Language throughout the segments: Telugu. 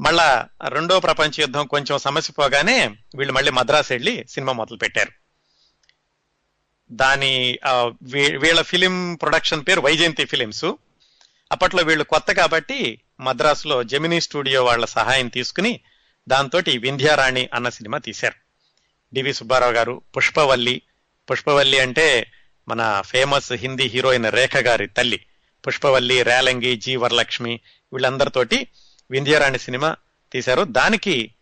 మళ్ళా రెండో ప్రపంచ యుద్ధం కొంచెం సమస్య పోగానే వీళ్ళు మళ్ళీ మద్రాసు వెళ్ళి సినిమా మొదలు పెట్టారు దాని వీ- వీళ్ళ ఫిలిం ప్రొడక్షన్ పేరు వైజయంతి ఫిలిమ్స్. అప్పట్లో వీళ్ళు కొత్త కాబట్టి మద్రాసులో జెమినీ స్టూడియో వాళ్ళ సహాయం తీసుకుని దాంతో వింధ్యారాణి అన్న సినిమా తీశారు. డివి సుబ్బారావు గారు పుష్పవల్లి. పుష్పవల్లి అంటే మన ఫేమస్ హిందీ హీరోయిన్ రేఖ గారి తల్లి. పుష్పవల్లి రేలంగి జీ వరలక్ష్మి వీళ్ళందరితోటి వింధ్యారాణి సినిమా తీశారు. దానికి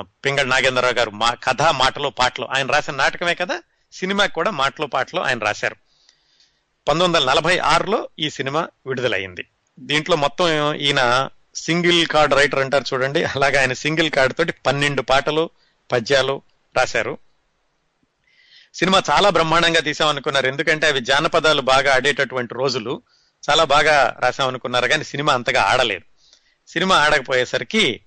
పింగళ నాగేంద్రరావు గారు మా కథ మాటలు పాటలు ఆయన రాసిన నాటకమే కదా? సినిమాకి కూడా మాటలు పాటలు ఆయన రాశారు. పంతొమ్మిది వందల నలభై ఆరులో ఈ సినిమా విడుదలైంది దీంట్లో మొత్తం ఈయన సింగిల్ కార్డ్ రైటర్ అంటారు చూడండి. అలాగే ఆయన సింగిల్ కార్డ్ తోటి పన్నెండు పాటలు పద్యాలు రాశారు. సినిమా చాలా బ్రహ్మాండంగా తీసామనుకున్నారు ఎందుకంటే అవి జానపదాలు బాగా ఆడేటటువంటి రోజులు. చాలా బాగా రాసామనుకున్నారు కానీ సినిమా అంతగా ఆడలేదు. సినిమా ఆడకపోయేసరికి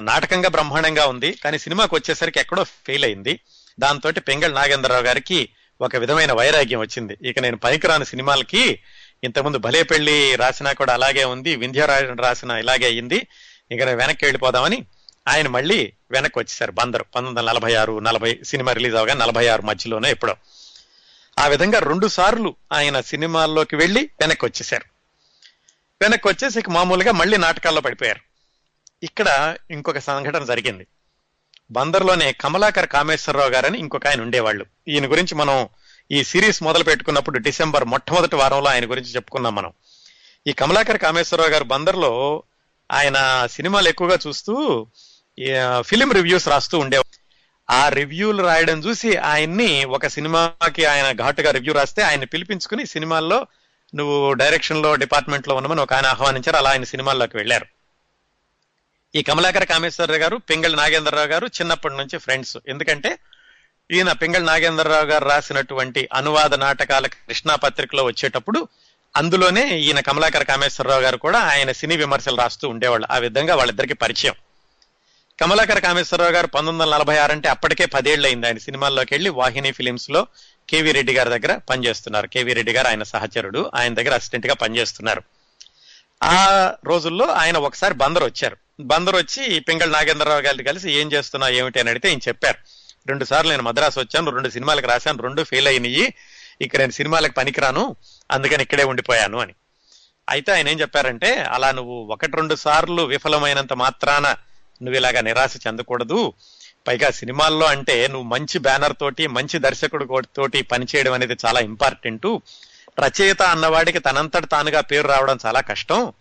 నాటకంగా బ్రహ్మాండంగా ఉంది కానీ సినిమాకి వచ్చేసరికి ఎక్కడో ఫెయిల్ అయింది. దాంతో పెంగళ నాగేంద్రరావు గారికి ఒక విధమైన వైరాగ్యం వచ్చింది. ఇక నేను పనికిరాని సినిమాలకి ఇంతకుముందు భలే పెళ్ళి రాసినా కూడా అలాగే ఉంది వింధ్యరాజన్ రాసిన ఇలాగే అయింది. ఇక నేను వెనక్కి వెళ్ళిపోదామని ఆయన మళ్ళీ వెనక్కి వచ్చేసారు బందరు. పంతొమ్మిది వందల నలభై ఆరు నలభై సినిమా రిలీజ్ అవగా నలభై ఆరు మధ్యలోనే ఎప్పుడో. ఆ విధంగా రెండు సార్లు ఆయన సినిమాల్లోకి వెళ్ళి వెనక్కి వచ్చేసారు. వెనక్కి వచ్చేసి మామూలుగా మళ్ళీ నాటకాల్లో పడిపోయారు. ఇక్కడ ఇంకొక సంఘటన జరిగింది. బందర్లోనే కమలాకర్ కామేశ్వరరావు గారని ఇంకొక ఆయన ఉండేవాళ్ళు. ఈయన గురించి మనం ఈ సిరీస్ మొదలు పెట్టుకున్నప్పుడు డిసెంబర్ మొట్టమొదటి వారంలో ఆయన గురించి చెప్పుకున్నాం మనం. ఈ కమలాకర్ కామేశ్వరరావు గారు బందర్లో ఆయన సినిమాలు ఎక్కువగా చూస్తూ ఫిలిం రివ్యూస్ రాస్తూ ఉండేవారు. ఆ రివ్యూలు రాయడం చూసి ఆయన్ని ఒక సినిమాకి ఆయన ఘాటుగా రివ్యూ రాస్తే ఆయన పిలిపించుకుని సినిమాల్లో నువ్వు డైరెక్షన్లో డిపార్ట్మెంట్లో ఉన్నామని ఒక ఆయన ఆహ్వానించారు. అలా ఆయన సినిమాల్లోకి వెళ్ళారు. ఈ కమలాకర కామేశ్వరరావు గారు పింగళి నాగేంద్రరావు గారు చిన్నప్పటి నుంచి ఫ్రెండ్స్. ఎందుకంటే ఈయన పింగళి నాగేంద్రరావు గారు రాసినటువంటి అనువాద నాటకాల కృష్ణా పత్రికలో వచ్చేటప్పుడు అందులోనే ఈయన కమలాకర కామేశ్వరరావు గారు కూడా ఆయన సినీ విమర్శలు రాస్తూ ఉండేవాళ్ళు. ఆ విధంగా వాళ్ళిద్దరికి పరిచయం. కమలాకర కామేశ్వరరావు గారు పంతొమ్మిది వందల నలభై ఆరు అంటే అప్పటికే పదేళ్ళు అయింది ఆయన సినిమాల్లోకి వెళ్ళి. వాహిని ఫిలిమ్స్లో కేవీ రెడ్డి గారి దగ్గర పనిచేస్తున్నారు. కేవీ రెడ్డి గారు ఆయన సహచరుడు. ఆయన దగ్గర అసిస్టెంట్గా పనిచేస్తున్నారు. ఆ రోజుల్లో ఆయన ఒకసారి బందర్ వచ్చారు. బందర్ వచ్చి పింగళ నాగేంద్రరావు గారిని కలిసి ఏం చేస్తున్నావు ఏమిటి అని అడిగితే ఈయన చెప్పారు. రెండు సార్లు నేను మద్రాసు వచ్చాను రెండు సినిమాలకు రాశాను రెండు ఫెయిల్ అయినాయి. ఇక్కడ నేను సినిమాలకు పనికిరాను అందుకని ఇక్కడే ఉండిపోయాను అని. అయితే ఆయన ఏం చెప్పారంటే అలా నువ్వు ఒకటి రెండు సార్లు విఫలమైనంత మాత్రాన నువ్వు ఇలాగా నిరాశ చెందకూడదు. పైగా సినిమాల్లో అంటే నువ్వు మంచి బ్యానర్ తోటి మంచి దర్శకుడు తోటి పనిచేయడం అనేది చాలా ఇంపార్టెంట్. రచయిత అన్నవాడికి తనంతట తానుగా పేరు రావడం చాలా కష్టం.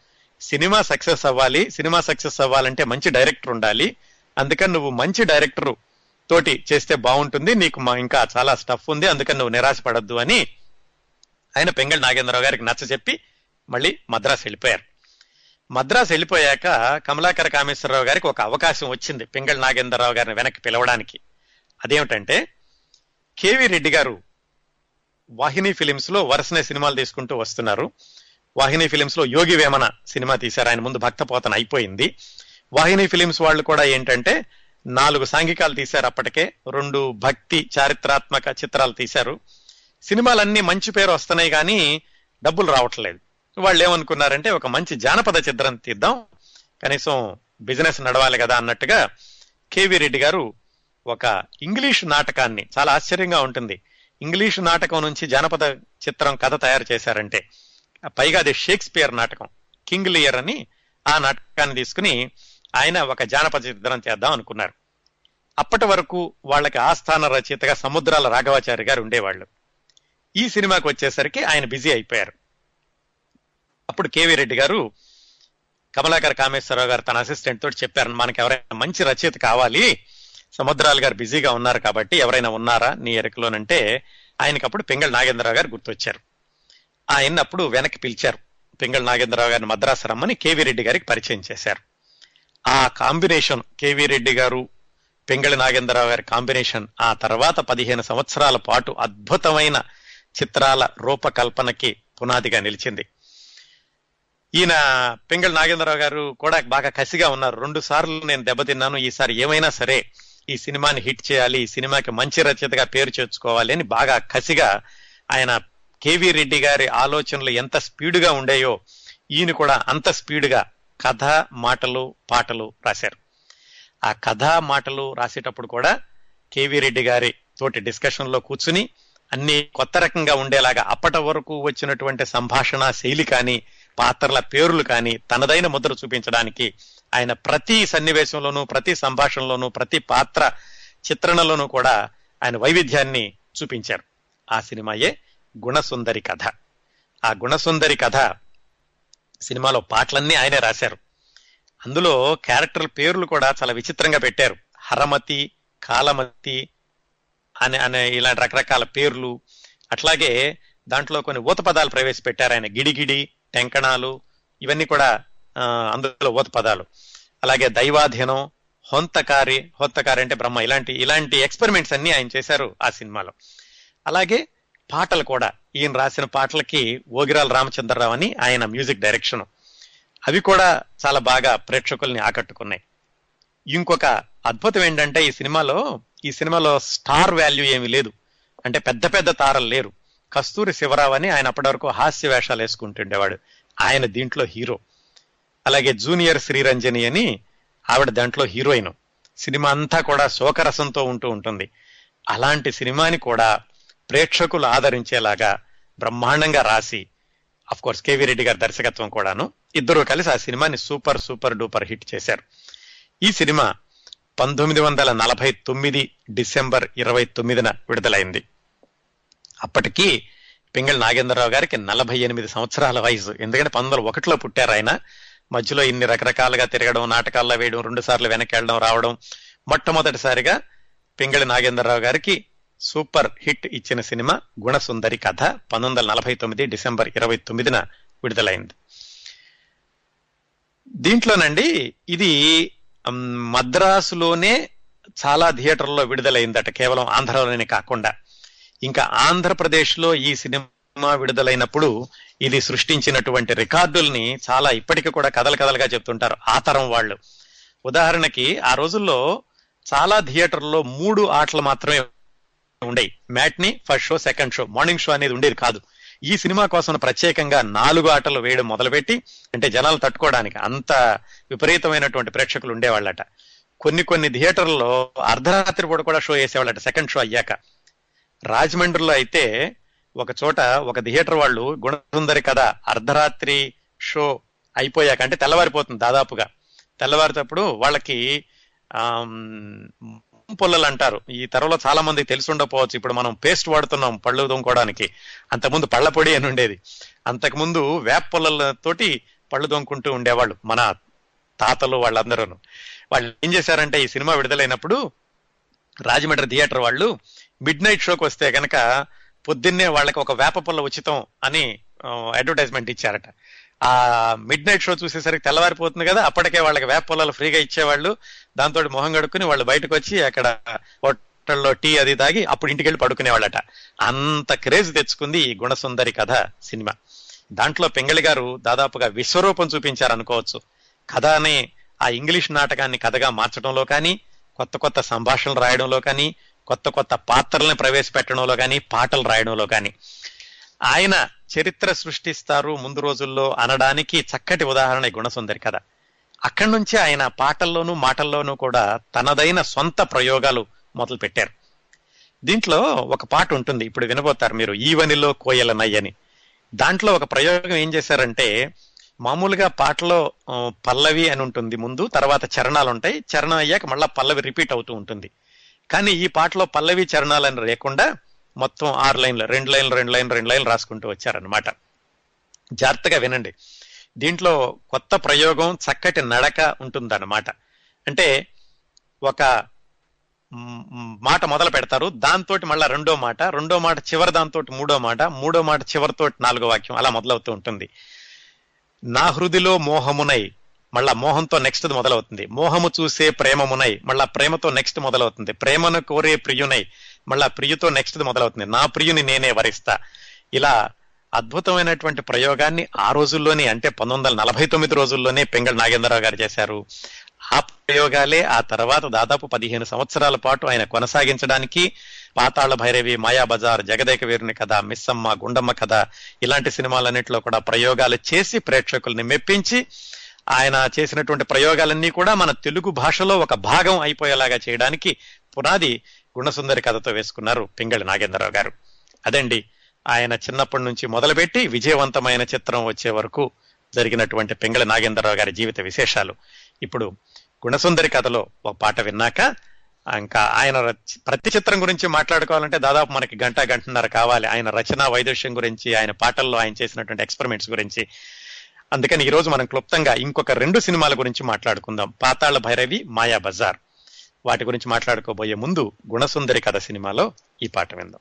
సినిమా సక్సెస్ అవ్వాలి. సినిమా సక్సెస్ అవ్వాలంటే మంచి డైరెక్టర్ ఉండాలి. అందుకని నువ్వు మంచి డైరెక్టర్ తోటి చేస్తే బాగుంటుంది. నీకు మా ఇంకా చాలా స్టఫ్ ఉంది. అందుకని నువ్వు నిరాశపడద్దు అని ఆయన పెంగళ నాగేంద్రరావు గారికి నచ్చ చెప్పి మళ్ళీ మద్రాసు వెళ్ళిపోయారు. మద్రాసు వెళ్ళిపోయాక కమలాకర కామేశ్వరరావు గారికి ఒక అవకాశం వచ్చింది పింగళ నాగేంద్రరావు గారిని వెనక్కి పిలవడానికి. అదేమిటంటే కేవీ రెడ్డి గారు వాహిని ఫిలిమ్స్లో వరుసనే సినిమాలు తీసుకుంటూ వస్తున్నారు. వాహిని ఫిలిమ్స్లో యోగి వేమన సినిమా తీశారు ఆయన ముందు భక్తపోతన అయిపోయింది. వాహిని ఫిలిమ్స్ వాళ్ళు కూడా ఏంటంటే నాలుగు సాంఘికాలు తీశారు అప్పటికే రెండు భక్తి చారిత్రాత్మక చిత్రాలు తీశారు. సినిమాలన్నీ మంచి పేరు వస్తున్నాయి కానీ డబ్బులు రావట్లేదు. వాళ్ళు ఏమనుకున్నారంటే ఒక మంచి జానపద చిత్రం తీద్దాం కనీసం బిజినెస్ నడవాలి కదా అన్నట్టుగా కేవీ రెడ్డి గారు ఒక ఇంగ్లీష్ నాటకాన్ని చాలా ఆశ్చర్యంగా ఉంటుంది. ఇంగ్లీష్ నాటకం నుంచి జానపద చిత్రం కథ తయారు చేశారంటే పైగా అది షేక్స్పియర్ నాటకం కింగ్ లియర్ అని ఆ నాటకాన్ని తీసుకుని ఆయన ఒక జానపద చిత్రం చేద్దాం అనుకున్నారు. అప్పటి వరకు వాళ్ళకి ఆస్థాన రచయితగా సముద్రాల రాఘవాచారి గారు ఉండేవాళ్ళు. ఈ సినిమాకి వచ్చేసరికి ఆయన బిజీ అయిపోయారు. అప్పుడు కేవీ రెడ్డి గారు కమలాకర్ కామేశ్వరరావు గారు తన అసిస్టెంట్ తోటి చెప్పారు మనకి ఎవరైనా మంచి రచయిత కావాలి. సముద్రాలు గారు బిజీగా ఉన్నారు కాబట్టి ఎవరైనా ఉన్నారా నీ ఎరకలోనంటే ఆయనకి అప్పుడు పింగళ నాగేంద్రరావు గారు గుర్తొచ్చారు. ఆయన అప్పుడు వెనక్కి పిలిచారు. పింగళ నాగేంద్రరావు గారిని మద్రాసు రమ్మని కేవీ రెడ్డి గారికి పరిచయం చేశారు. ఆ కాంబినేషన్ కేవీ రెడ్డి గారు పింగళి నాగేంద్రరావు గారి కాంబినేషన్ ఆ తర్వాత పదిహేను సంవత్సరాల పాటు అద్భుతమైన చిత్రాల రూపకల్పనకి పునాదిగా నిలిచింది. ఈయన పింగళ నాగేంద్రరావు గారు కూడా బాగా కసిగా ఉన్నారు. రెండు సార్లు నేను దెబ్బతిన్నాను. ఈసారి ఏమైనా సరే ఈ సినిమాని హిట్ చేయాలి ఈ సినిమాకి మంచి రచయితగా పేరు చేర్చుకోవాలి అని బాగా కసిగా ఆయన కేవీ రెడ్డి గారి ఆలోచనలు ఎంత స్పీడ్గా ఉండేయో ఈయన కూడా అంత స్పీడ్గా కథ మాటలు పాటలు రాశారు. ఆ కథ మాటలు రాసేటప్పుడు కూడా కేవీ రెడ్డి గారి తోటి డిస్కషన్లో కూర్చుని అన్ని కొత్త రకంగా ఉండేలాగా అప్పటి వరకు వచ్చినటువంటి సంభాషణ శైలి కానీ పాత్రల పేర్లు కానీ తనదైన ముద్ర చూపించడానికి ఆయన ప్రతి సన్నివేశంలోనూ ప్రతి సంభాషణలోనూ ప్రతి పాత్ర చిత్రణలోనూ కూడా ఆయన వైవిధ్యాన్ని చూపించారు. ఆ సినిమాయే గుణసుందరి కథ. ఆ గుణసుందరి కథ సినిమాలో పాటలన్నీ ఆయనే రాశారు. అందులో క్యారెక్టర్ పేర్లు కూడా చాలా విచిత్రంగా పెట్టారు. హరమతి కాలమతి అనే అనే ఇలాంటి రకరకాల పేర్లు. అట్లాగే దాంట్లో కొన్ని ఊత పదాలు ప్రవేశపెట్టారు ఆయన. గిడిగిడి టెంకణాలు ఇవన్నీ కూడా అందులో ఊత పదాలు. అలాగే దైవాధీనం హొంతకారి హొంతకారి అంటే బ్రహ్మ ఇలాంటి ఇలాంటి ఎక్స్పెరిమెంట్స్ అన్ని ఆయన చేశారు ఆ సినిమాలో. అలాగే పాటలు కూడా ఈయన రాసిన పాటలకి ఓగిరాల రామచంద్రరావు అని ఆయన మ్యూజిక్ డైరెక్షన్ అవి కూడా చాలా బాగా ప్రేక్షకుల్ని ఆకట్టుకున్నాయి. ఇంకొక అద్భుతం ఏంటంటే ఈ సినిమాలో ఈ సినిమాలో స్టార్ వాల్యూ ఏమీ లేదు. అంటే పెద్ద పెద్ద తారలు లేరు. కస్తూరి శివరావు అని ఆయన అప్పటి వరకు హాస్య వేషాలు వేసుకుంటుండేవాడు. ఆయన దీంట్లో హీరో. అలాగే జూనియర్ శ్రీరంజని అని ఆవిడ దాంట్లో హీరోయిన్. సినిమా అంతా కూడా శోకరసంతో ఉంటూ ఉంటుంది. అలాంటి సినిమాని కూడా ప్రేక్షకులు ఆదరించేలాగా బ్రహ్మాండంగా రాసి అఫ్ కోర్స్ కేవీ రెడ్డి గారి దర్శకత్వం కూడాను ఇద్దరు కలిసి ఆ సినిమాని సూపర్ సూపర్ డూపర్ హిట్ చేశారు. ఈ సినిమా పంతొమ్మిది వందల నలభై తొమ్మిది డిసెంబర్ ఇరవై తొమ్మిదిన విడుదలైంది. అప్పటికీ పింగళి నాగేంద్రరావు గారికి నలభై ఎనిమిది సంవత్సరాల వయసు. ఎందుకంటే పంతొమ్మిది వందల ఒకటిలో పుట్టారు ఆయన. మధ్యలో ఇన్ని రకరకాలుగా తిరగడం నాటకాల్లో వేయడం రెండు సార్లు వెనక్కి వెళ్ళడం రావడం. మొట్టమొదటిసారిగా పింగళి నాగేంద్రరావు గారికి సూపర్ హిట్ ఇచ్చిన సినిమా గుణసుందరి కథ పంతొమ్మిది వందల నలభై తొమ్మిది డిసెంబర్ ఇరవై తొమ్మిదిన విడుదలైంది. దీంట్లోనండి ఇది మద్రాసులోనే చాలా థియేటర్లో విడుదలైందట. కేవలం ఆంధ్రలోనే కాకుండా. ఇంకా ఆంధ్రప్రదేశ్లో ఈ సినిమా విడుదలైనప్పుడు ఇది సృష్టించినటువంటి రికార్డుల్ని చాలా ఇప్పటికీ కూడా కథలు కథలుగా చెప్తుంటారు ఆ తరం వాళ్ళు. ఉదాహరణకి ఆ రోజుల్లో చాలా థియేటర్లో మూడు ఆటలు మాత్రమే ఉండేవి. Matinee first show second show morning show అనేది ఉండేది కాదు. ఈ సినిమా కోసం ప్రత్యేకంగా నాలుగు ఆటలు వేయడం మొదలుపెట్టి అంటే జనాలు తట్టుకోవడానికి అంత విపరీతమైనటువంటి ప్రేక్షకులు ఉండేవాళ్ళట. కొన్ని కొన్ని థియేటర్లలో అర్ధరాత్రి పూట కూడా షో వేసేవాళ్ళట సెకండ్ షో అయ్యాక. రాజమండ్రిలో అయితే ఒక చోట ఒక థియేటర్ వాళ్ళు గుణసుందరి కథ అర్ధరాత్రి షో అయిపోయాక అంటే తెల్లవారిపోతుంది దాదాపుగా. తెల్లవారితప్పుడు వాళ్ళకి పుల్లలు అంటారు. ఈ తరంలో చాలా మంది తెలిసి ఉండకపోవచ్చు ఇప్పుడు మనం పేస్ట్ వాడుతున్నాం పళ్ళు దొంకోవడానికి అంతకుముందు పళ్ళ పొడి అని ఉండేది. అంతకుముందు వేప పుల్లలతోటి పళ్ళు దొంకుంటూ ఉండేవాళ్ళు మన తాతలు వాళ్ళందరూ వాళ్ళు ఏం చేశారంటే ఈ సినిమా విడుదలైనప్పుడు రాజమండ్రి థియేటర్ వాళ్ళు మిడ్ నైట్ షోకి వస్తే గనక పొద్దున్నే వాళ్ళకి ఒక వేప పుల్ల ఉచితం అని అడ్వర్టైజ్మెంట్ ఇచ్చారట. ఆ మిడ్ నైట్ షో చూసేసరికి తెల్లవారిపోతుంది కదా అప్పటికే వాళ్ళకి వేప పొలాలు ఫ్రీగా ఇచ్చేవాళ్ళు. దాంతో మొహం కడుక్కుని వాళ్ళు బయటకు వచ్చి అక్కడ హోటల్లో టీ అది తాగి అప్పుడు ఇంటికి వెళ్ళి పడుకునేవాళ్ళట. అంత క్రేజ్ తెచ్చుకుంది ఈ గుణసుందరి కథ సినిమా. దాంట్లో పెంగళి గారు దాదాపుగా విశ్వరూపం చూపించారు అనుకోవచ్చు కథ అనే ఆ ఇంగ్లీష్ నాటకాన్ని కథగా మార్చడంలో కానీ కొత్త కొత్త సంభాషణలు రాయడంలో కానీ కొత్త కొత్త పాత్రల్ని ప్రవేశపెట్టడంలో కానీ పాటలు రాయడంలో కానీ ఆయన చరిత్ర సృష్టిస్తారు ముందు రోజుల్లో అనడానికి చక్కటి ఉదాహరణ గుణసుందరి కథ. అక్కడి నుంచి ఆయన పాటల్లోనూ మాటల్లోనూ కూడా తనదైన సొంత ప్రయోగాలు మొదలు పెట్టారు దీంట్లో ఒక పాట ఉంటుంది ఇప్పుడు వినబోతారు మీరు ఈవనిలో కోయలనయ్యని దాంట్లో ఒక ప్రయోగం ఏం చేశారంటే మామూలుగా పాటలో పల్లవి అని ఉంటుంది ముందు తర్వాత చరణాలు ఉంటాయి చరణం అయ్యాక మళ్ళా పల్లవి రిపీట్ అవుతూ ఉంటుంది. కానీ ఈ పాటలో పల్లవి చరణాలని లేకుండా మొత్తం ఆరు లైన్లు రెండు లైన్లు రెండు లైన్లు రెండు లైన్లు రాసుకుంటూ వచ్చారనమాట జాగ్రత్తగా వినండి. దీంట్లో కొత్త ప్రయోగం చక్కటి నడక ఉంటుందన్నమాట. అంటే ఒక మాట మొదలు పెడతారు దాంతో మళ్ళా రెండో మాట రెండో మాట చివరి దాంతో మూడో మాట మూడో మాట చివరితో నాలుగో వాక్యం అలా మొదలవుతూ ఉంటుంది. నా హృదిలో మోహమునై మళ్ళా మోహంతో నెక్స్ట్ మొదలవుతుంది. మోహము చూసే ప్రేమమునై మళ్ళా ప్రేమతో నెక్స్ట్ మొదలవుతుంది. ప్రేమను కోరే ప్రియునై మళ్ళా ప్రియుతో నెక్స్ట్ మొదలవుతుంది. నా ప్రియుని నేనే వరిస్తా. ఇలా అద్భుతమైనటువంటి ప్రయోగాన్ని ఆ రోజుల్లోనే అంటే పంతొమ్మిది వందల నలభై తొమ్మిది రోజుల్లోనే పెంగళ నాగేంద్రరావు గారు చేశారు. ఆ ప్రయోగాలే ఆ తర్వాత దాదాపు పదిహేను సంవత్సరాల పాటు ఆయన కొనసాగించడానికి పాతాళ భైరవి మాయాబజార్ జగదేక వీరుని కథ మిస్సమ్మ గుండమ్మ కథ ఇలాంటి సినిమాలన్నింటిలో కూడా ప్రయోగాలు చేసి ప్రేక్షకుల్ని మెప్పించి ఆయన చేసినటువంటి ప్రయోగాలన్నీ కూడా మన తెలుగు భాషలో ఒక భాగం అయిపోయేలాగా చేయడానికి పునాది గుణసుందరి కథతో వేసుకున్నారు పింగళి నాగేంద్రరావు గారు. అదండి ఆయన చిన్నప్పటి నుంచి మొదలుపెట్టి విజయవంతమైన చిత్రం వచ్చే వరకు జరిగినటువంటి పింగళి నాగేంద్రరావు గారి జీవిత విశేషాలు. ఇప్పుడు గుణసుందరి కథలో ఒక పాట విన్నాక ఇంకా ఆయన ప్రతి చిత్రం గురించి మాట్లాడుకోవాలంటే దాదాపు మనకి గంట గంటన్నర కావాలి. ఆయన రచన వైదుష్యం గురించి ఆయన పాటల్లో ఆయన చేసినటువంటి ఎక్స్పెరిమెంట్స్ గురించి అందుకని ఈ రోజు మనం క్లుప్తంగా ఇంకొక రెండు సినిమాల గురించి మాట్లాడుకుందాం. పాతాళ భైరవి మాయా బజార్. వాటి గురించి మాట్లాడుకోబోయే ముందు గుణసుందరి కథ సినిమాలో ఈ పాట విందాం.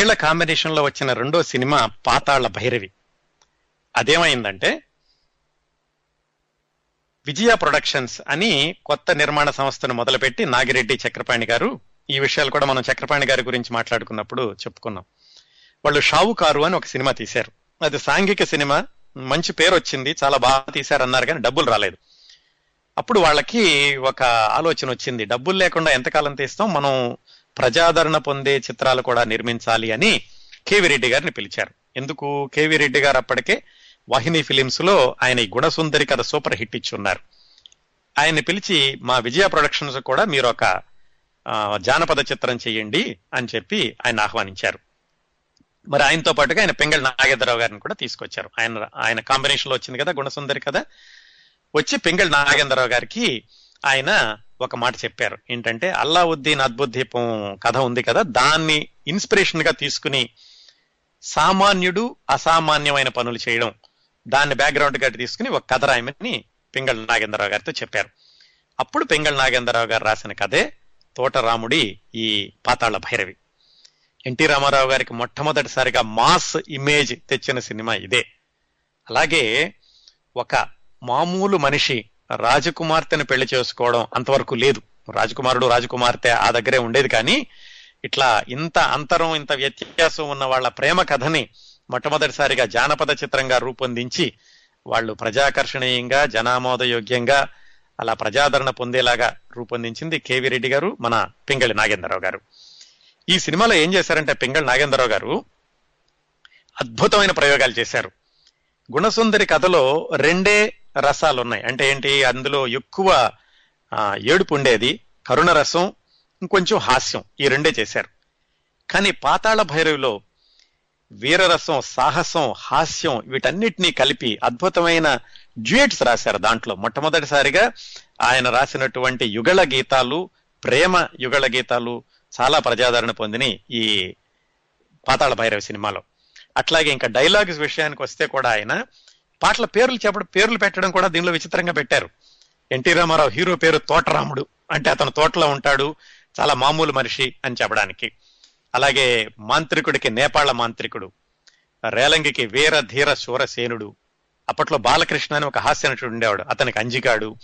వీళ్ళ కాంబినేషన్లో వచ్చిన రెండో సినిమా పాతాళ భైరవి. అదేమైందంటే విజయ ప్రొడక్షన్స్ అని కొత్త నిర్మాణ సంస్థను మొదలుపెట్టి నాగిరెడ్డి చక్రపాణి గారు ఈ విషయాలు కూడా మనం చక్రపాణి గారి గురించి మాట్లాడుకున్నప్పుడు చెప్పుకున్నాం. వాళ్ళు షావుకారు అని ఒక సినిమా తీశారు. అది సాంఘిక సినిమా మంచి పేరు వచ్చింది చాలా బాగా తీశారు అన్నారు కానీ డబ్బులు రాలేదు. అప్పుడు వాళ్ళకి ఒక ఆలోచన వచ్చింది డబ్బులు లేకుండా ఎంతకాలం తీస్తాం మనం ప్రజాదరణ పొందే చిత్రాలు కూడా నిర్మించాలి అని కేవి రెడ్డి గారిని పిలిచారు. ఎందుకు? కేవి రెడ్డి గారు అప్పటికే వాహిని ఫిలిమ్స్లో ఆయన ఈ గుణసుందరి కథ సూపర్ హిట్ ఇచ్చి ఉన్నారు ఆయన్ని పిలిచి మా విజయ ప్రొడక్షన్స్ కూడా మీరు ఒక జానపద చిత్రం చేయండి అని చెప్పి ఆయన ఆహ్వానించారు. మరి ఆయనతో పాటుగా ఆయన పెంగళ నాగేంద్రరావు గారిని కూడా తీసుకొచ్చారు. ఆయన ఆయన కాంబినేషన్లో వచ్చింది కదా గుణసుందరి కథ. వచ్చి పెంగళ నాగేంద్రరావు గారికి ఆయన ఒక మాట చెప్పారు. ఏంటంటే అల్లావుద్దీన్ అద్భుత దీపం కథ ఉంది కదా దాన్ని ఇన్స్పిరేషన్గా తీసుకుని సామాన్యుడు అసామాన్యమైన పనులు చేయడం దాన్ని బ్యాక్గ్రౌండ్గా తీసుకుని ఒక కథ రాయమని పింగళ నాగేంద్రరావు గారితో చెప్పారు. అప్పుడు పింగళ నాగేంద్రరావు గారు రాసిన కథే తోటరాముడి ఈ పాతాళ భైరవి. ఎన్టీ రామారావు గారికి మొట్టమొదటిసారిగా మాస్ ఇమేజ్ తెచ్చిన సినిమా ఇదే. అలాగే ఒక మామూలు మనిషి రాజకుమార్తెను పెళ్ళి చేసుకోవడం అంతవరకు లేదు. రాజకుమారుడు రాజకుమార్తె ఆ దగ్గరే ఉండేది కానీ ఇట్లా ఇంత అంతరం ఇంత వ్యత్యాసం ఉన్న వాళ్ళ ప్రేమ కథని మొట్టమొదటిసారిగా జానపద చిత్రంగా రూపొందించి వాళ్ళు ప్రజాకర్షణీయంగా జనామోదయోగ్యంగా అలా ప్రజాదరణ పొందేలాగా రూపొందించింది కేవి రెడ్డి గారు మన పింగళి నాగేంద్రరావు గారు. ఈ సినిమాలో ఏం చేశారంటే పింగళి నాగేంద్రరావు గారు అద్భుతమైన ప్రయోగాలు చేశారు. గుణసుందరి కథలో రెండే రసాలు ఉన్నాయి అంటే ఏంటి? అందులో ఎక్కువ ఏడుపు ఉండేది కరుణ రసం ఇంకొంచెం హాస్యం. ఈ రెండే చేశారు. కానీ పాతాళ భైరవిలో వీరరసం సాహసం హాస్యం వీటన్నిటినీ కలిపి అద్భుతమైన డ్యూయట్స్ రాశారు దాంట్లో. మొట్టమొదటిసారిగా ఆయన రాసినటువంటి యుగళ గీతాలు ప్రేమ యుగళ గీతాలు చాలా ప్రజాదరణ పొందిన ఈ పాతాళ భైరవ సినిమాలో. అట్లాగే ఇంకా డైలాగ్స్ విషయానికి వస్తే కూడా ఆయన పాటల పేర్లు చెప్పడం పేర్లు పెట్టడం కూడా దీనిలో విచిత్రంగా పెట్టారు. ఎన్టీ రామారావు హీరో పేరు తోటరాముడు అంటే అతను తోటలో ఉంటాడు చాలా మామూలు మనిషి అని చెప్పడానికి. అలాగే మాంత్రికుడికి నేపాళ మాంత్రికుడు రేలంగికి వీర ధీర శూరసేనుడు అప్పట్లో బాలకృష్ణ అని ఒక హాస్య నటుడు ఉండేవాడు. అతనికి అంజిగాడు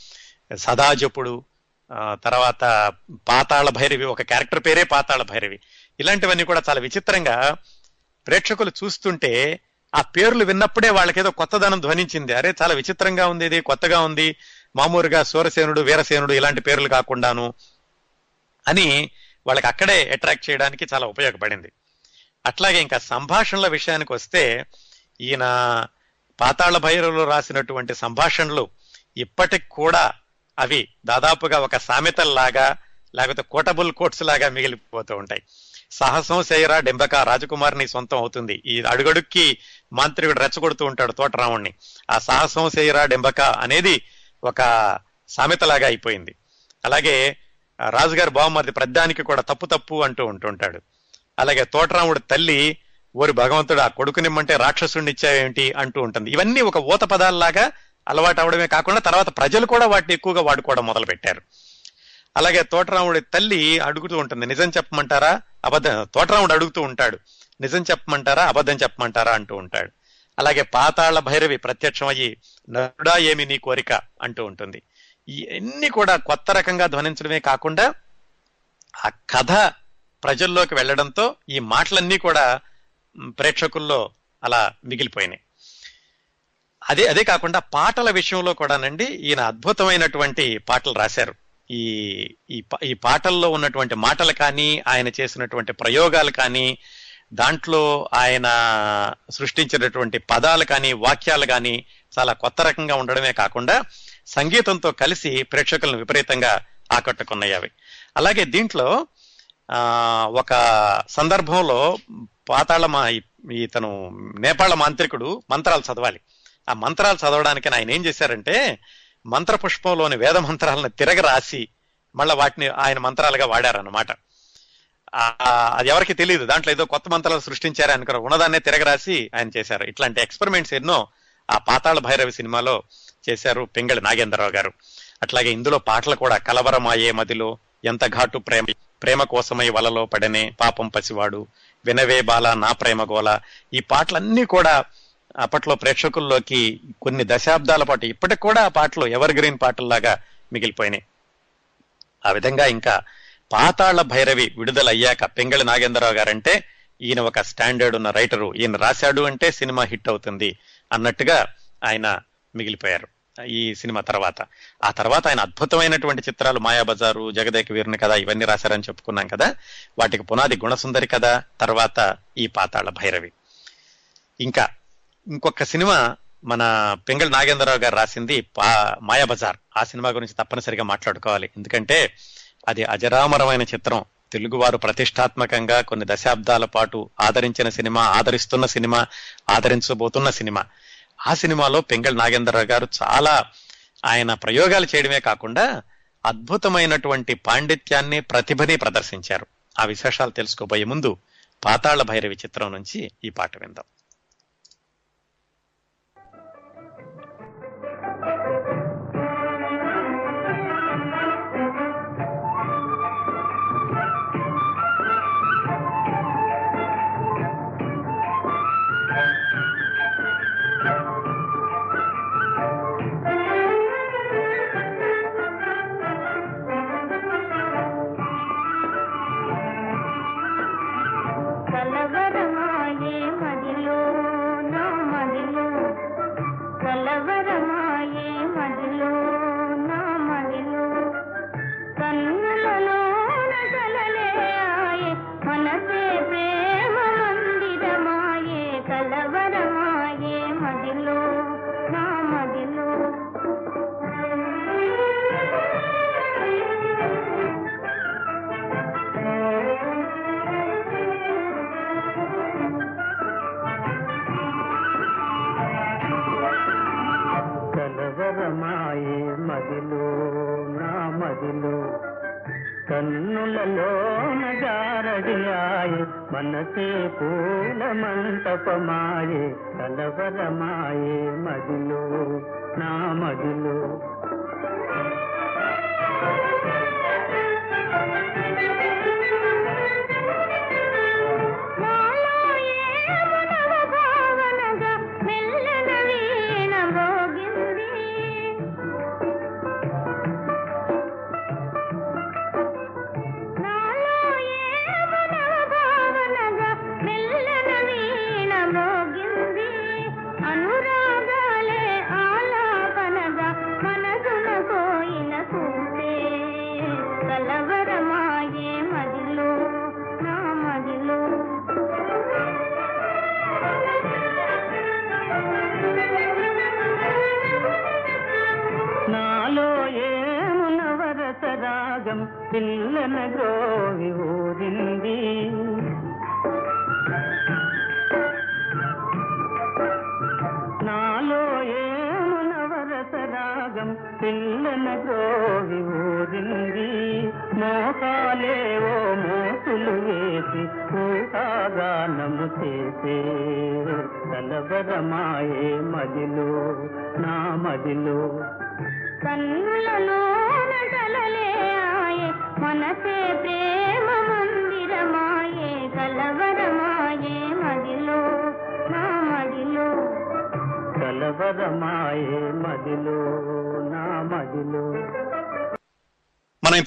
సదాజపుడు ఆ, తర్వాత పాతాళ భైరవి ఒక క్యారెక్టర్ పేరే పాతాళ భైరవి. ఇలాంటివన్నీ కూడా చాలా విచిత్రంగా ప్రేక్షకులు చూస్తుంటే ఆ పేర్లు విన్నప్పుడే వాళ్ళకేదో కొత్తదనం ధ్వనించింది. అరే చాలా విచిత్రంగా ఉంది ఇది కొత్తగా ఉంది. మామూలుగా సూరసేనుడు వీరసేనుడు ఇలాంటి పేర్లు కాకుండాను అని వాళ్ళకి అక్కడే అట్రాక్ట్ చేయడానికి చాలా ఉపయోగపడింది. అట్లాగే ఇంకా సంభాషణల విషయానికి వస్తే ఈయన పాతాళ భైరవులు రాసినటువంటి సంభాషణలు ఇప్పటికి కూడా అవి దాదాపుగా ఒక సామెతల్లాగా లేకపోతే కోటబుల్ కోట్స్ లాగా మిగిలిపోతూ ఉంటాయి. సాహసం చేయరా డెంబక? రాజకుమారిని సొంతం అవుతుంది. ఈ అడుగడుక్కి మాంత్రికుడు రెచ్చగొడుతూ ఉంటాడు తోటరాముణ్ణి. ఆ సాహసం చేయరా డెంబక? అనేది ఒక సామెతలాగా అయిపోయింది. అలాగే రాజుగారి బావమరిది ప్రద్దానికి కూడా తప్పు తప్పు అంటూ ఉంటుంటాడు అలాగే తోటరాముడు తల్లి ఓరి భగవంతుడు ఆ కొడుకునిమ్మంటే రాక్షసుడిని ఇచ్చావేమిటి అంటూ ఉంటుంది. ఇవన్నీ ఒక ఊత పదాల్లాగా అలవాటు అవడమే కాకుండా తర్వాత ప్రజలు కూడా వాటిని ఎక్కువగా వాడుకోవడం మొదలు పెట్టారు అలాగే తోటరాముడి తల్లి అడుగుతూ ఉంటుంది నిజం చెప్పమంటారా? అబద్ధం తోటరాముడు అడుగుతూ ఉంటాడు నిజం చెప్పమంటారా? అబద్ధం చెప్పమంటారా? అంటూ ఉంటాడు. అలాగే పాతాళ భైరవి ప్రత్యక్షం అయ్యి నరుడా ఏమి నీ కోరిక? అంటూ ఉంటుంది. ఇవన్నీ కూడా కొత్త రకంగా ధ్వనించడమే కాకుండా ఆ కథ ప్రజల్లోకి వెళ్ళడంతో ఈ మాటలన్నీ కూడా ప్రేక్షకుల్లో అలా మిగిలిపోయినాయి. అదే అదే కాకుండా పాటల విషయంలో కూడానండి ఈయన అద్భుతమైనటువంటి పాటలు రాశారు. ఈ ఈ పా- ఈ పాటల్లో ఉన్నటువంటి మాటలు కానీ ఆయన చేసినటువంటి ప్రయోగాలు కానీ దాంట్లో ఆయన సృష్టించినటువంటి పదాలు కానీ వాక్యాలు కానీ చాలా కొత్త రకంగా ఉండడమే కాకుండా సంగీతంతో కలిసి ప్రేక్షకులను విపరీతంగా ఆకట్టుకున్నాయి అవి అలాగే దీంట్లో ఆ ఒక సందర్భంలో పాతాళ మా ఇతను నేపాళ మాంత్రికుడు మంత్రాలు చదవాలి. ఆ మంత్రాలు చదవడానికి ఆయన ఏం చేశారంటే మంత్రపుష్పంలోని వేద మంత్రాలను తిరగ రాసి మళ్ళీ వాటిని ఆయన మంత్రాలుగా వాడారన్నమాట. ఆ, అది ఎవరికి తెలియదు. దాంట్లో ఏదో కొత్త మంత్రాలు సృష్టించారు అనుకున్నారు ఉన్నదాన్నే తిరగరాసి ఆయన చేశారు. ఇట్లాంటి ఎక్స్పెరిమెంట్స్ ఎన్నో ఆ పాతాళ భైరవి సినిమాలో చేశారు పింగళి నాగేంద్రరావు గారు. అట్లాగే ఇందులో పాటలు కూడా కలవరమాయే మదిలో ఎంత ఘాటు ప్రేమ ప్రేమ కోసమై వలలో పడనే పాపం పసివాడు వినవే బాల నా ప్రేమ గోల. ఈ పాటలన్నీ కూడా అప్పట్లో ప్రేక్షకుల్లోకి కొన్ని దశాబ్దాల పాటు ఇప్పటికి కూడా ఆ పాటలు ఎవర్ గ్రీన్ పాటల్లాగా మిగిలిపోయినాయి. ఆ విధంగా ఇంకా పాతాళ భైరవి విడుదలయ్యాక పెంగళి నాగేంద్రరావు గారంటే ఈయన ఒక స్టాండర్డ్ ఉన్న రైటరు. ఈయన రాశాడు అంటే సినిమా హిట్ అవుతుంది అన్నట్టుగా ఆయన మిగిలిపోయారు ఈ సినిమా తర్వాత. ఆ తర్వాత ఆయన అద్భుతమైనటువంటి చిత్రాలు మాయాబజారు జగదేక వీరుని కథ ఇవన్నీ రాశారని చెప్పుకున్నాం కదా. వాటికి పునాది గుణసుందరి కథ తర్వాత ఈ పాతాళ భైరవి. ఇంకా ఇంకొక సినిమా మన పెంగళ నాగేంద్రరావు గారు రాసింది పా మాయాబజార్. ఆ సినిమా గురించి తప్పనిసరిగా మాట్లాడుకోవాలి. ఎందుకంటే అది అజరామరమైన చిత్రం. తెలుగువారు ప్రతిష్టాత్మకంగా కొన్ని దశాబ్దాల పాటు ఆదరించిన సినిమా ఆదరిస్తున్న సినిమా ఆదరించబోతున్న సినిమా. ఆ సినిమాలో పెంగళ్ నాగేంద్రరావు గారు చాలా ఆయన ప్రయోగాలు చేయడమే కాకుండా అద్భుతమైనటువంటి పాండిత్యాన్ని ప్రతిభని ప్రదర్శించారు. ఆ విశేషాలు తెలుసుకోబోయే ముందు పాతాళ భైరవి చిత్రం నుంచి ఈ పాట విందాం.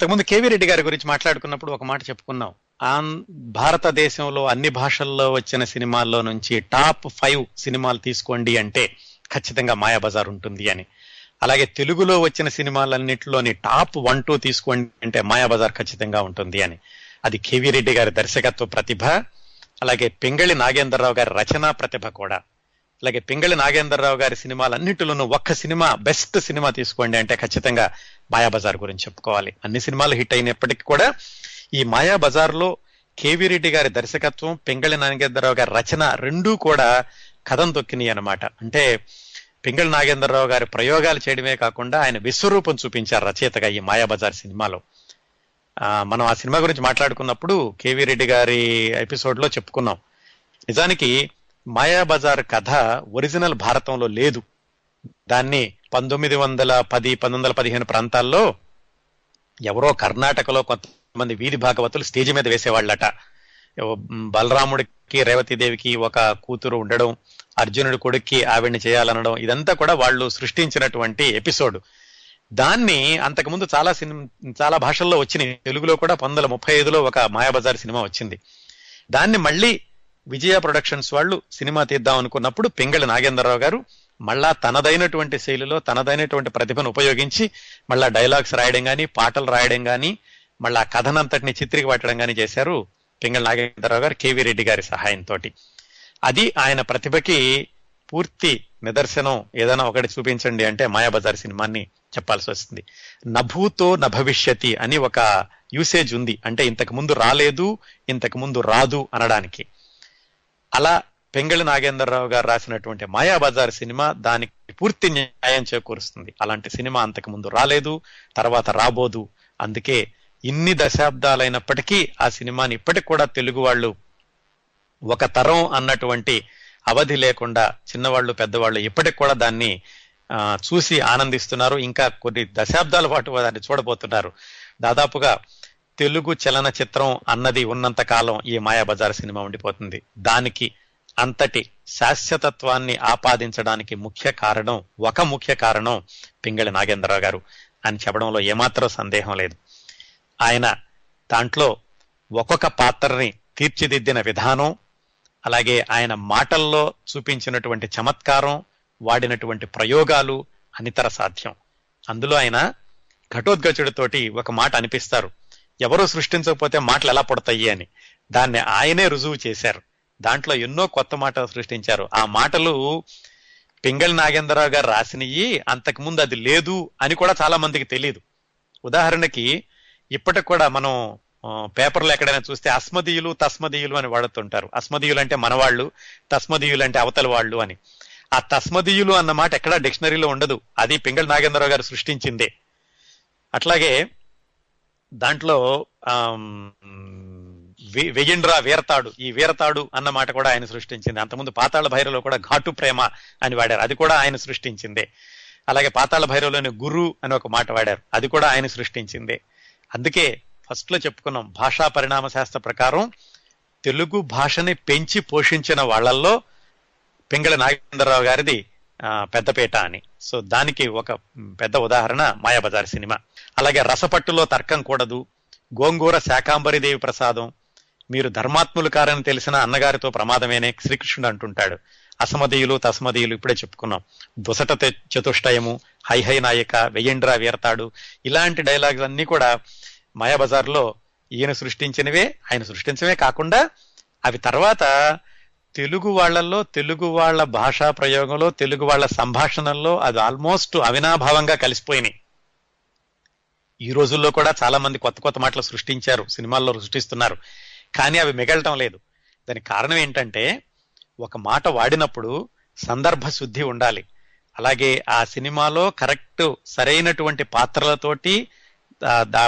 ఇంతకుముందు కేవీ రెడ్డి గారి గురించి మాట్లాడుకున్నప్పుడు ఒక మాట చెప్పుకున్నాం ఆన్ భారతదేశంలో అన్ని భాషల్లో వచ్చిన సినిమాల్లో నుంచి టాప్ ఫైవ్ సినిమాలు తీసుకోండి అంటే ఖచ్చితంగా మాయాబజార్ ఉంటుంది అని. అలాగే తెలుగులో వచ్చిన సినిమాలన్నింటిలోని టాప్ వన్ టూ తీసుకోండి అంటే మాయాబజార్ ఖచ్చితంగా ఉంటుంది అని. అది కేవీ రెడ్డి గారి దర్శకత్వ ప్రతిభ అలాగే పింగళి నాగేంద్రరావు గారి రచనా ప్రతిభ కూడా. అలాగే పింగళి నాగేంద్రరావు గారి సినిమాలన్నింటిలోనూ ఒక్క సినిమా బెస్ట్ సినిమా తీసుకోండి అంటే ఖచ్చితంగా మాయాబజార్ గురించి చెప్పుకోవాలి. అన్ని సినిమాలు హిట్ అయినప్పటికీ కూడా ఈ మాయాబజార్లో కేవీ రెడ్డి గారి దర్శకత్వం పింగళి నాగేంద్రరావు గారి రచన రెండూ కూడా కథం తొక్కినాయి అనమాట అంటే పింగళి నాగేంద్రరావు గారి ప్రయోగాలు చేయడమే కాకుండా ఆయన విశ్వరూపం చూపించారు రచయితగా ఈ మాయాబజార్ సినిమాలో. మనం ఆ సినిమా గురించి మాట్లాడుకున్నప్పుడు కేవీ రెడ్డి గారి ఎపిసోడ్లో చెప్పుకున్నాం. నిజానికి మాయాబజార్ కథ ఒరిజినల్ భారతంలో లేదు. దాన్ని పంతొమ్మిది వందల పది పంతొమ్మిది వందల పదిహేను ప్రాంతాల్లో ఎవరో కర్ణాటకలో కొంతమంది వీధి భాగవతులు స్టేజ్ మీద వేసేవాళ్ళట. బలరాముడికి రేవతీదేవికి ఒక కూతురు ఉండడం అర్జునుడి కొడుక్కి ఆవిడ్ని చేయాలనడం ఇదంతా కూడా వాళ్ళు సృష్టించినటువంటి ఎపిసోడ్. దాన్ని అంతకుముందు చాలా సినిమా చాలా భాషల్లో వచ్చినాయి. తెలుగులో కూడా పంతొమ్మిది వందల ముప్పై ఐదులో ఒక మాయాబజార్ సినిమా వచ్చింది. దాన్ని మళ్ళీ విజయ ప్రొడక్షన్స్ వాళ్ళు సినిమా తీద్దాం అనుకున్నప్పుడు పింగళి నాగేంద్రరావు గారు మళ్ళా తనదైనటువంటి శైలిలో తనదైనటువంటి ప్రతిభను ఉపయోగించి మళ్ళా డైలాగ్స్ రాయడం కానీ పాటలు రాయడం కానీ మళ్ళా కథనంతటిని చిత్రికి పట్టడం కానీ చేశారు పింగళి నాగేంద్రరావు గారు కేవీ రెడ్డి గారి సహాయంతో అది ఆయన ప్రతిభకి పూర్తి నిదర్శనం ఏదైనా ఒకటి చూపించండి అంటే మాయాబజార్ సినిమాని చెప్పాల్సి వస్తుంది. నభూతో నభవిష్యతి అని ఒక యూసేజ్ ఉంది. అంటే ఇంతకు ముందు రాలేదు ఇంతకు ముందు రాదు అనడానికి. అలా పెంగళి నాగేంద్రరావు గారు రాసినటువంటి మాయాబజార్ సినిమా దానికి పూర్తి న్యాయం చేకూరుస్తుంది. అలాంటి సినిమా అంతకు ముందు రాలేదు తర్వాత రాబోదు. అందుకే ఇన్ని దశాబ్దాలైనప్పటికీ ఆ సినిమాని ఇప్పటికి కూడా తెలుగు వాళ్ళు ఒక తరం అన్నటువంటి అవధి లేకుండా చిన్నవాళ్ళు పెద్దవాళ్ళు ఇప్పటికి కూడా దాన్ని చూసి ఆనందిస్తున్నారు. ఇంకా కొన్ని దశాబ్దాల పాటు దాన్ని చూడబోతున్నారు. దాదాపుగా తెలుగు చలనచిత్రం అన్నది ఉన్నంత కాలం ఈ మాయాబజార్ సినిమా ఉండిపోతుంది. దానికి అంతటి శాశ్వతత్వాన్ని ఆపాదించడానికి ముఖ్య కారణం ఒక ముఖ్య కారణం పింగళి నాగేంద్రరావు గారు అని చెప్పడంలో ఏమాత్రం సందేహం లేదు. ఆయన దాంట్లో ఒక్కొక్క పాత్రని తీర్చిదిద్దిన విధానం అలాగే ఆయన మాటల్లో చూపించినటువంటి చమత్కారం వాడినటువంటి ప్రయోగాలు అనితర సాధ్యం. అందులో ఆయన ఘటోద్గచుడితోటి ఒక మాట అనిపిస్తారు. ఎవరూ సృష్టించకపోతే మాటలు ఎలా పడతాయి అని. దాన్ని ఆయనే రుజువు చేశారు. దాంట్లో ఎన్నో కొత్త మాటలు సృష్టించారు. ఆ మాటలు పింగళి నాగేంద్రరావు గారు రాసినవి అంతకుముందు అది లేదు అని కూడా చాలా మందికి తెలియదు ఉదాహరణకి ఇప్పటికి కూడా మనం పేపర్లు పేపర్లో ఎక్కడైనా చూస్తే అస్మదీయులు తస్మదీయులు అని వాడుతుంటారు. అస్మదీయులు అంటే మనవాళ్ళు తస్మదీయులు అంటే అవతల వాళ్ళు అని. ఆ తస్మదీయులు అన్న మాట ఎక్కడా డిక్షనరీలో ఉండదు. అది పింగళి నాగేంద్రరావు గారు సృష్టించిందే. అట్లాగే దాంట్లో ఆమ్, వీరతాడు ఈ వీరతాడు అన్న మాట కూడా ఆయన సృష్టించింది. అంతకుముందు పాతాళ భైరవలో కూడా ఘాటు ప్రేమ అని వాడారు. అది కూడా ఆయన సృష్టించిందే. అలాగే పాతాళ భైరవలోని గురు అని ఒక మాట వాడారు. అది కూడా ఆయన సృష్టించిందే. అందుకే ఫస్ట్లో చెప్పుకున్నాం భాషా పరిణామ శాస్త్ర ప్రకారం తెలుగు భాషని పెంచి పోషించిన వాళ్ళల్లో పింగళ నాగేంద్రరావు గారిది పెద్దపేట అని. సో దానికి ఒక పెద్ద ఉదాహరణ మాయాబజార్ సినిమా. అలాగే రసపట్టులో తర్కం కూడదు గోంగూర శాకాంబరిదేవి ప్రసాదం మీరు ధర్మాత్ములు కారని తెలిసిన అన్నగారితో ప్రమాదమేనే శ్రీకృష్ణుడు అంటుంటాడు. అసమదీయులు తస్మదీయులు ఇప్పుడే చెప్పుకున్నాం. దుసట చతుష్టయము హై హై నాయక వెయ్యండ్రా వీరతాడు ఇలాంటి డైలాగ్స్ అన్ని కూడా మాయాబజార్లో ఈయన సృష్టించినవే ఆయన సృష్టించవే కాకుండా అవి తర్వాత తెలుగు వాళ్ళల్లో తెలుగు వాళ్ళ భాషా ప్రయోగంలో తెలుగు వాళ్ళ సంభాషణల్లో అది ఆల్మోస్ట్ అవినాభావంగా కలిసిపోయినాయి. ఈ రోజుల్లో కూడా చాలా మంది కొత్త కొత్త మాటలు సృష్టించారు సినిమాల్లో సృష్టిస్తున్నారు. కానీ అవి మిగలటం లేదు. దానికి కారణం ఏంటంటే ఒక మాట వాడినప్పుడు సందర్భ శుద్ధి ఉండాలి. అలాగే ఆ సినిమాలో కరెక్ట్ సరైనటువంటి పాత్రలతోటి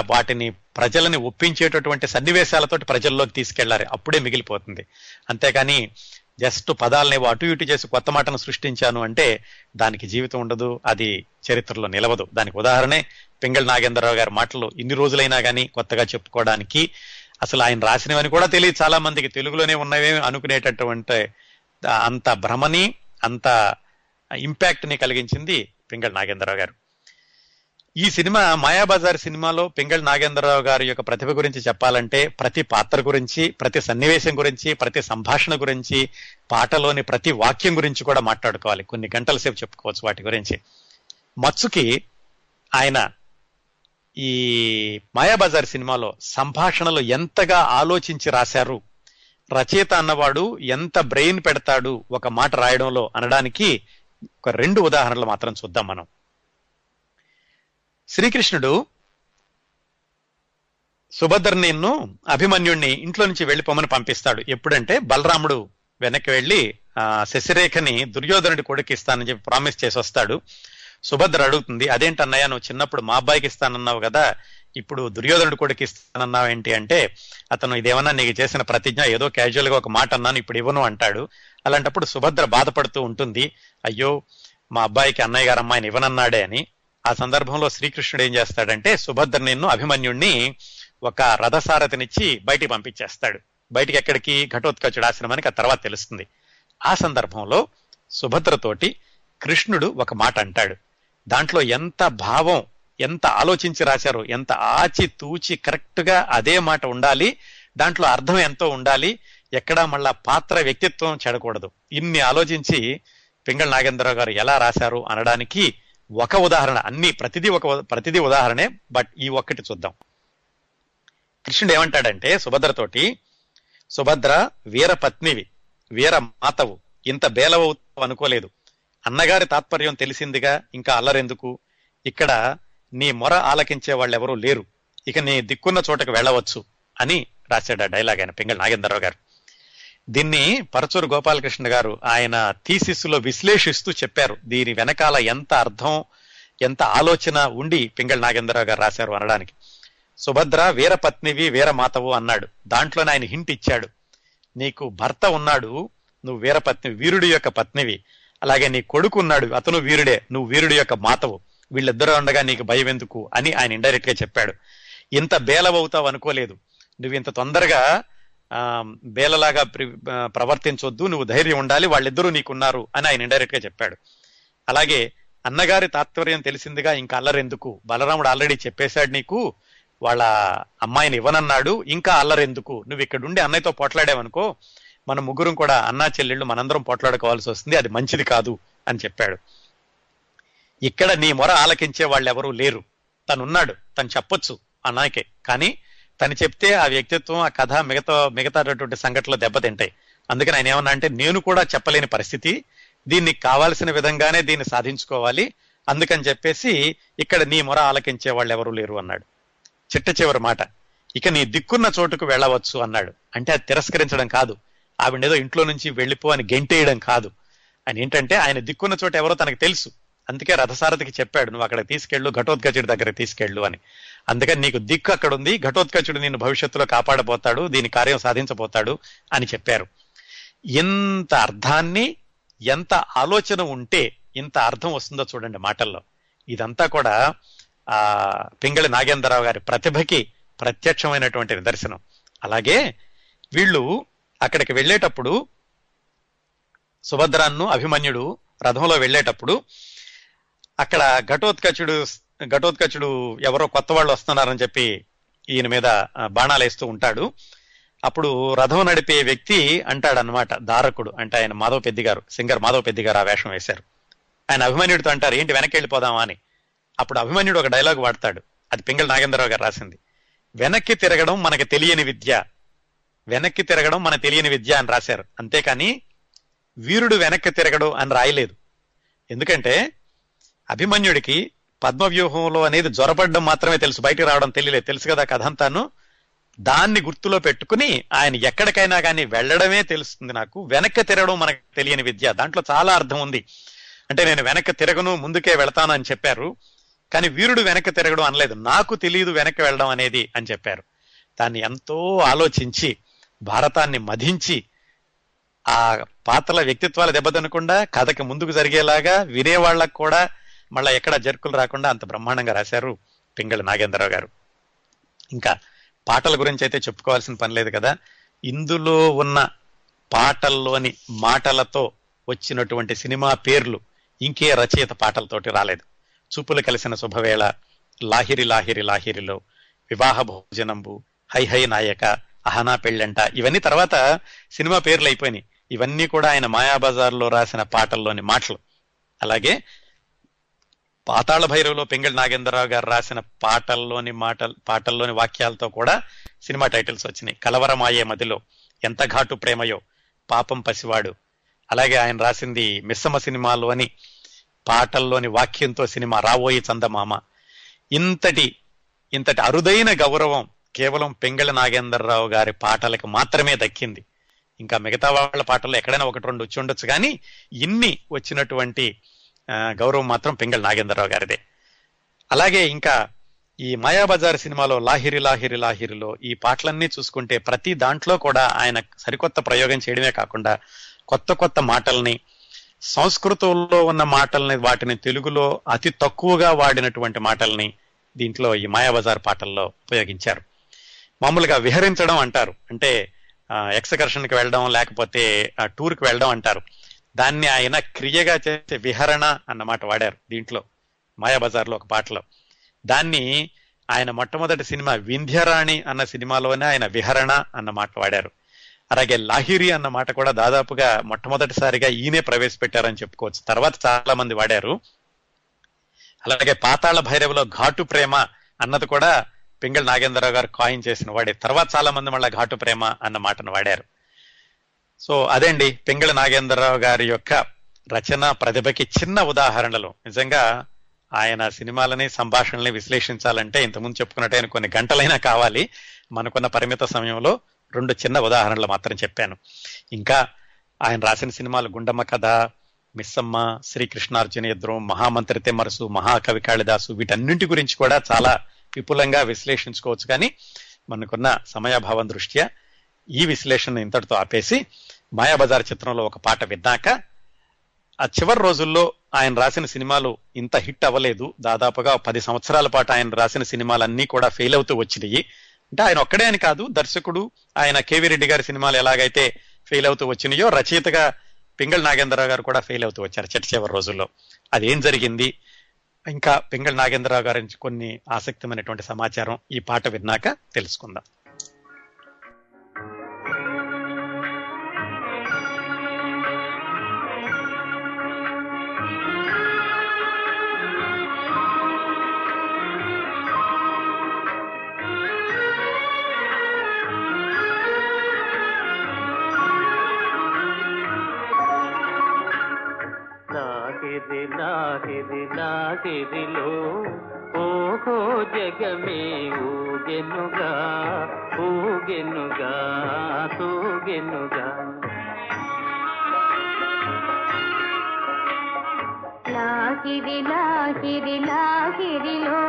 వాటిని ప్రజలని ఒప్పించేటటువంటి సన్నివేశాలతోటి ప్రజల్లోకి తీసుకెళ్ళాలి అప్పుడే మిగిలిపోతుంది. అంతేకాని జస్ట్ పదాలని అటు ఇటు చేసి కొత్త మాటను సృష్టించాను అంటే దానికి జీవితం ఉండదు అది చరిత్రలో నిలవదు. దానికి ఉదాహరణే పింగళ నాగేంద్రరావు గారి మాటలు. ఇన్ని రోజులైనా కానీ కొత్తగా చెప్పుకోవడానికి అసలు ఆయన రాసినవని కూడా తెలియదు. చాలా మందికి తెలుగులోనే ఉన్నవే అనుకునేటటువంటి అంత భ్రమని అంత ఇంపాక్ట్ని కలిగించింది పింగళ నాగేంద్రరావు గారు. ఈ సినిమా మాయాబజార్ సినిమాలో పింగళ్ నాగేంద్రరావు గారి యొక్క ప్రతిభ గురించి చెప్పాలంటే ప్రతి పాత్ర గురించి ప్రతి సన్నివేశం గురించి ప్రతి సంభాషణ గురించి పాటలోని ప్రతి వాక్యం గురించి కూడా మాట్లాడుకోవాలి. కొన్ని గంటల సేపు చెప్పుకోవచ్చు వాటి గురించి. మత్సుకి ఆయన ఈ మాయాబజార్ సినిమాలో సంభాషణలు ఎంతగా ఆలోచించి రాశారు రచయిత అన్నవాడు ఎంత బ్రెయిన్ పెడతాడు ఒక మాట రాయడంలో అనడానికి ఒక రెండు ఉదాహరణలు మాత్రం చూద్దాం మనం. శ్రీకృష్ణుడు సుభద్రనిన్ను అభిమన్యుణ్ణి ఇంట్లో నుంచి వెళ్ళిపోమని పంపిస్తాడు. ఎప్పుడంటే బలరాముడు వెనక్కి వెళ్ళి ఆ శశిరేఖని దుర్యోధనుడి కొడుకు ఇస్తానని చెప్పి ప్రామిస్ చేసి వస్తాడు. సుభద్ర అడుగుతుంది అదేంటన్నయ్య నువ్వు చిన్నప్పుడు మా అబ్బాయికి ఇస్తానన్నావు కదా ఇప్పుడు దుర్యోధనుడి కొడుకు ఇస్తానన్నావు ఏంటి అంటే అతను ఇదేమన్నా నీకు చేసిన ప్రతిజ్ఞ ఏదో క్యాజువల్గా ఒక మాట అన్నాను ఇప్పుడు ఇవ్వను అంటాడు. అలాంటప్పుడు సుభద్ర బాధపడుతూ ఉంటుంది అయ్యో మా అబ్బాయికి అన్నయ్య గారు అమ్మాయిని ఇవ్వనన్నాడే అని. ఆ సందర్భంలో శ్రీకృష్ణుడు ఏం చేస్తాడంటే సుభద్ర నిన్ను అభిమన్యుణ్ణి ఒక రథసారథినిచ్చి బయటికి పంపించేస్తాడు. బయటికి ఎక్కడికి? ఘటోత్కచుడు ఆశ్రమానికి. ఆ తర్వాత తెలుస్తుంది. ఆ సందర్భంలో సుభద్రతోటి కృష్ణుడు ఒక మాట అంటాడు. దాంట్లో ఎంత భావం ఎంత ఆలోచించి రాశారు ఎంత ఆచి తూచి కరెక్ట్గా అదే మాట ఉండాలి దాంట్లో అర్థం ఎంతో ఉండాలి ఎక్కడా మళ్ళా పాత్ర వ్యక్తిత్వం చెడకూడదు. ఇన్ని ఆలోచించి పింగళ నాగేంద్రరావు గారు ఎలా రాశారు అనడానికి ఒక ఉదాహరణ అన్ని ప్రతిదీ ఒక ప్రతిదీ ఉదాహరణే బట్ ఈ ఒక్కటి చూద్దాం. కృష్ణుడు ఏమంటాడంటే సుభద్రతోటి సుభద్ర వీర పత్నివి వీర మాతవు ఇంత బేలవవుతావు అనుకోలేదు. అన్నగారి తాత్పర్యం తెలిసిందిగా ఇంకా అల్లరెందుకు? ఇక్కడ నీ మొర ఆలకించే వాళ్ళెవరూ లేరు. ఇక నీ దిక్కున్న చోటకు వెళ్ళవచ్చు అని రాశాడు ఆ డైలాగ్ ఆయన పింగళ నాగేంద్రరావు గారు. దీన్ని పరచూరు గోపాలకృష్ణ గారు ఆయన థీసిస్లో విశ్లేషిస్తూ చెప్పారు. దీని వెనకాల ఎంత అర్థం ఎంత ఆలోచన ఉండి పింగళ నాగేంద్రరావు గారు రాశారు అనడానికి. సుభద్ర వీరపత్నివి వీరమాతవు అన్నాడు. దాంట్లోనే ఆయన హింట్ ఇచ్చాడు. నీకు భర్త ఉన్నాడు నువ్వు వీరపత్ని వీరుడి యొక్క పత్నివి. అలాగే నీ కొడుకు ఉన్నాడు అతను వీరుడే నువ్వు వీరుడి యొక్క మాతవు. వీళ్ళిద్దరూ ఉండగా నీకు భయం ఎందుకు? అని ఆయన ఇండైరెక్ట్గా చెప్పాడు. ఇంత బేలవవుతావు అనుకోలేదు. నువ్వు ఇంత తొందరగా బేలలాగా ప్రి- ప్రవర్తించొద్దు నువ్వు ధైర్యం ఉండాలి వాళ్ళిద్దరూ నీకున్నారు అని ఆయన ఇండైరెక్ట్గా చెప్పాడు. అలాగే అన్నగారి తాత్పర్యం తెలిసిందిగా ఇంకా అల్లరెందుకు? బలరాముడు ఆల్రెడీ చెప్పేశాడు నీకు వాళ్ళ అమ్మాయిని ఇవ్వనన్నాడు ఇంకా అల్లరెందుకు? నువ్వు ఇక్కడ ఉండి అన్నయ్యతో పోట్లాడావనుకో మన ముగ్గురం కూడా అన్నా చెల్లెళ్ళు మనందరం పోట్లాడుకోవాల్సి వస్తుంది అది మంచిది కాదు అని చెప్పాడు. ఇక్కడ నీ మొర ఆలకించే వాళ్ళు ఎవరూ లేరు. తనున్నాడు తను చెప్పొచ్చు అన్నాకే కానీ తను చెప్తే ఆ వ్యక్తిత్వం ఆ కథ మిగతా మిగతాటువంటి సంఘటనలు దెబ్బతింటాయి. అందుకని ఆయన ఏమన్నా అంటే నేను కూడా చెప్పలేని పరిస్థితి దీన్ని కావాల్సిన విధంగానే దీన్ని సాధించుకోవాలి అందుకని చెప్పేసి ఇక్కడ నీ మొర ఆలకించే వాళ్ళు ఎవరూ లేరు అన్నాడు. చిట్ట చివరి మాట. ఇక నీ దిక్కున్న చోటుకు వెళ్ళవచ్చు అన్నాడు. అంటే అది తిరస్కరించడం కాదు. ఆవిడేదో ఇంట్లో నుంచి వెళ్ళిపో అని గెంటేయడం కాదు. ఆయన ఏంటంటే ఆయన దిక్కున్న చోట ఎవరో తనకు తెలుసు. అందుకే రథసారథికి చెప్పాడు నువ్వు అక్కడ తీసుకెళ్ళు ఘటోద్గజుడి దగ్గర తీసుకెళ్ళు అని. అందుకని నీకు దిక్కు అక్కడ ఉంది ఘటోత్కచుడు నిన్ను భవిష్యత్తులో కాపాడబోతాడు దీని కార్యం సాధించబోతాడు అని చెప్పారు. ఇంత అర్థాన్ని ఎంత ఆలోచన ఉంటే ఇంత అర్థం వస్తుందో చూడండి మాటల్లో. ఇదంతా కూడా ఆ పింగళి నాగేంద్రరావు గారి ప్రతిభకి ప్రత్యక్షమైనటువంటి నిదర్శనం. అలాగే వీళ్ళు అక్కడికి వెళ్ళేటప్పుడు సుభద్రాన్ను అభిమన్యుడు రథంలో వెళ్ళేటప్పుడు అక్కడ ఘటోత్కచుడు ఘటోత్కచుడు ఎవరో కొత్త వాళ్ళు వస్తున్నారని చెప్పి ఈయన మీద బాణాలు వేస్తూ ఉంటాడు. అప్పుడు రథం నడిపే వ్యక్తి అంటాడనమాట దారకుడు. అంటే ఆయన మాధవ పెద్ది గారు సింగర్ మాధవ పెద్ది గారు ఆ వేషం వేశారు. ఆయన అభిమన్యుడితో అంటారు ఏంటి వెనక్కి వెళ్ళిపోదామా అని. అప్పుడు అభిమన్యుడు ఒక డైలాగ్ వాడతాడు. అది పింగళ నాగేంద్రరావు గారు రాసింది. వెనక్కి తిరగడం మనకి తెలియని విద్య. వెనక్కి తిరగడం మన తెలియని విద్య అని రాశారు. అంతేకాని వీరుడు వెనక్కి తిరగడు అని రాయలేదు. ఎందుకంటే అభిమన్యుడికి పద్మవ్యూహంలో అనేది జ్వరపడడం మాత్రమే తెలుసు. బయటకు రావడం తెలియలేదు. తెలుసు కదా కథ అంతాను దాన్ని గుర్తులో పెట్టుకుని ఆయన ఎక్కడికైనా కానీ వెళ్ళడమే తెలుస్తుంది నాకు. వెనక్కి తిరగడం మనకు తెలియని విద్య. దాంట్లో చాలా అర్థం ఉంది. అంటే నేను వెనక్కి తిరగను ముందుకే వెళతాను అని చెప్పారు. కానీ వీరుడు వెనక్కి తిరగడం అనలేదు. నాకు తెలియదు వెనక్కి వెళ్ళడం అనేది అని చెప్పారు. దాన్ని ఎంతో ఆలోచించి భారతాన్ని మధించి ఆ పాత్రల వ్యక్తిత్వాలు దెబ్బతినకుండా కథకి ముందుకు జరిగేలాగా వినేవాళ్ళకు కూడా మళ్ళా ఎక్కడ జర్కులు రాకుండా అంత బ్రహ్మాండంగా రాశారు పింగళి నాగేంద్రరావు గారు. ఇంకా పాటల గురించి అయితే చెప్పుకోవాల్సిన పని లేదు కదా. ఇందులో ఉన్న పాటల్లోని మాటలతో వచ్చినటువంటి సినిమా పేర్లు ఇంకే రచయిత పాటలతోటి రాలేదు. చూపులు కలిసిన శుభవేళ లాహిరి లాహిరి లాహిరిలో వివాహ భోజనంబు హై హై నాయక అహనా పెళ్ళంట ఇవన్నీ తర్వాత సినిమా పేర్లు అయిపోయినాయి. ఇవన్నీ కూడా ఆయన మాయాబజార్లో రాసిన పాటల్లోని మాటలు. అలాగే పాతాళ భైరవలో పెంగళ నాగేంద్రరావు గారు రాసిన పాటల్లోని మాటలు పాటల్లోని వాక్యాలతో కూడా సినిమా టైటిల్స్ వచ్చినాయి. కలవరమాయే మదిలో ఎంత ఘాటు ప్రేమయో పాపం పసివాడు. అలాగే ఆయన రాసింది మిస్సమ్మ సినిమాలోని పాటల్లోని వాక్యంతో సినిమా రావోయి చందమామ. ఇంతటి ఇంతటి అరుదైన గౌరవం కేవలం పెంగళ నాగేంద్రరావు గారి పాటలకు మాత్రమే దక్కింది. ఇంకా మిగతా వాళ్ళ పాటల్లో ఎక్కడైనా ఒకటి రెండు వచ్చి ఉండొచ్చు. కానీ ఇన్ని వచ్చినటువంటి గౌరవం మాత్రం పెంగళ నాగేంద్రరావు గారిదే. అలాగే ఇంకా ఈ మాయాబజార్ సినిమాలో లాహిరి లాహిరి లాహిరిలో ఈ పాటలన్నీ చూసుకుంటే ప్రతి దాంట్లో కూడా ఆయన సరికొత్త ప్రయోగం చేయడమే కాకుండా కొత్త కొత్త మాటల్ని సంస్కృతంలో ఉన్న మాటల్ని వాటిని తెలుగులో అతి తక్కువగా వాడినటువంటి మాటల్ని దీంట్లో ఈ మాయాబజార్ పాటల్లో ఉపయోగించారు. మామూలుగా విహరించడం అంటారు. అంటే ఎక్సకర్షన్కి వెళ్ళడం లేకపోతే టూర్కి వెళ్ళడం అంటారు. దాన్ని ఆయన క్రియగా చేసే విహరణ అన్నమాట వాడారు దీంట్లో. మాయాబజార్లో ఒక పాటలో. దాన్ని ఆయన మొట్టమొదటి సినిమా వింధ్యరాణి అన్న సినిమాలోనే ఆయన విహరణ అన్న మాట వాడారు. అలాగే లాహిరి అన్న మాట కూడా దాదాపుగా మొట్టమొదటిసారిగా ఈయనే ప్రవేశపెట్టారని చెప్పుకోవచ్చు. తర్వాత చాలా మంది వాడారు. అలాగే పాతాళ భైరవలో ఘాటు ప్రేమ అన్నది కూడా పింగళ నాగేంద్రరావు గారు కాయిన్ చేసిన వాడే. తర్వాత చాలా మంది మళ్ళీ ఘాటు ప్రేమ అన్న మాటను వాడారు. సో అదేండి పింగళ నాగేంద్రరావు గారి యొక్క రచన ప్రతిభకి చిన్న ఉదాహరణలు. నిజంగా ఆయన సినిమాలని సంభాషణల్ని విశ్లేషించాలంటే ఇంతకుముందు చెప్పుకున్నట్టు ఆయన కొన్ని గంటలైనా కావాలి. మనకున్న పరిమిత సమయంలో రెండు చిన్న ఉదాహరణలు మాత్రం చెప్పాను. ఇంకా ఆయన రాసిన సినిమాలు గుండమ్మ కథ మిస్సమ్మ శ్రీకృష్ణార్జున యుద్ధం మహామంత్రి తెమ్మరసు మహాకవి కాళిదాసు వీటన్నింటి గురించి కూడా చాలా విపులంగా విశ్లేషించుకోవచ్చు. కానీ మనకున్న సమయాభావం దృష్ట్యా ఈ విశ్లేషణ ఇంతటితో ఆపేసి మాయాబజార్ చిత్రంలో ఒక పాట విన్నాక ఆ చివరి రోజుల్లో ఆయన రాసిన సినిమాలు ఇంత హిట్ అవ్వలేదు. దాదాపుగా పది సంవత్సరాల పాటు ఆయన రాసిన సినిమాలన్నీ కూడా ఫెయిల్ అవుతూ వచ్చినాయి. అంటే ఆయన ఒక్కడే అని కాదు దర్శకుడు ఆయన కేవీ రెడ్డి గారి సినిమాలు ఎలాగైతే ఫెయిల్ అవుతూ వచ్చినాయో రచయితగా పింగళ నాగేంద్రరావు గారు కూడా ఫెయిల్ అవుతూ వచ్చారు చిట్ట చివరి రోజుల్లో. అదేం జరిగింది? ఇంకా పింగళ నాగేంద్రరావు గారి కొన్ని ఆసక్తిమైనటువంటి సమాచారం ఈ పాట విన్నాక తెలుసుకుందాం. లాహిరి లాహిరి లాహిరిలో ఓహో జగమే ఊగెనుగా ఊగెనుగా తూగెనుగా. లాగిరి లాగిరి లాగిరిలో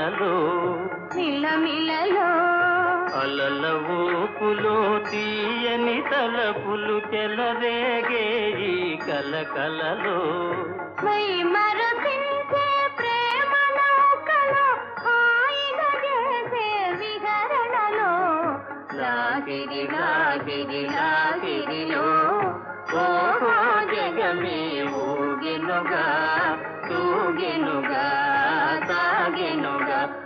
కలకలలో మిలమిలలో అలల ఊపులో తీయని తలపులు చెలరేగే ఈ కలకలలో మై మరపించే ప్రేమ నౌకలో హాయిగా చేసే విహరణలో. లాగిరి లాగిరి లాగిరిలో ఓహో జగమే ఊగెనుగా తూగెనుగా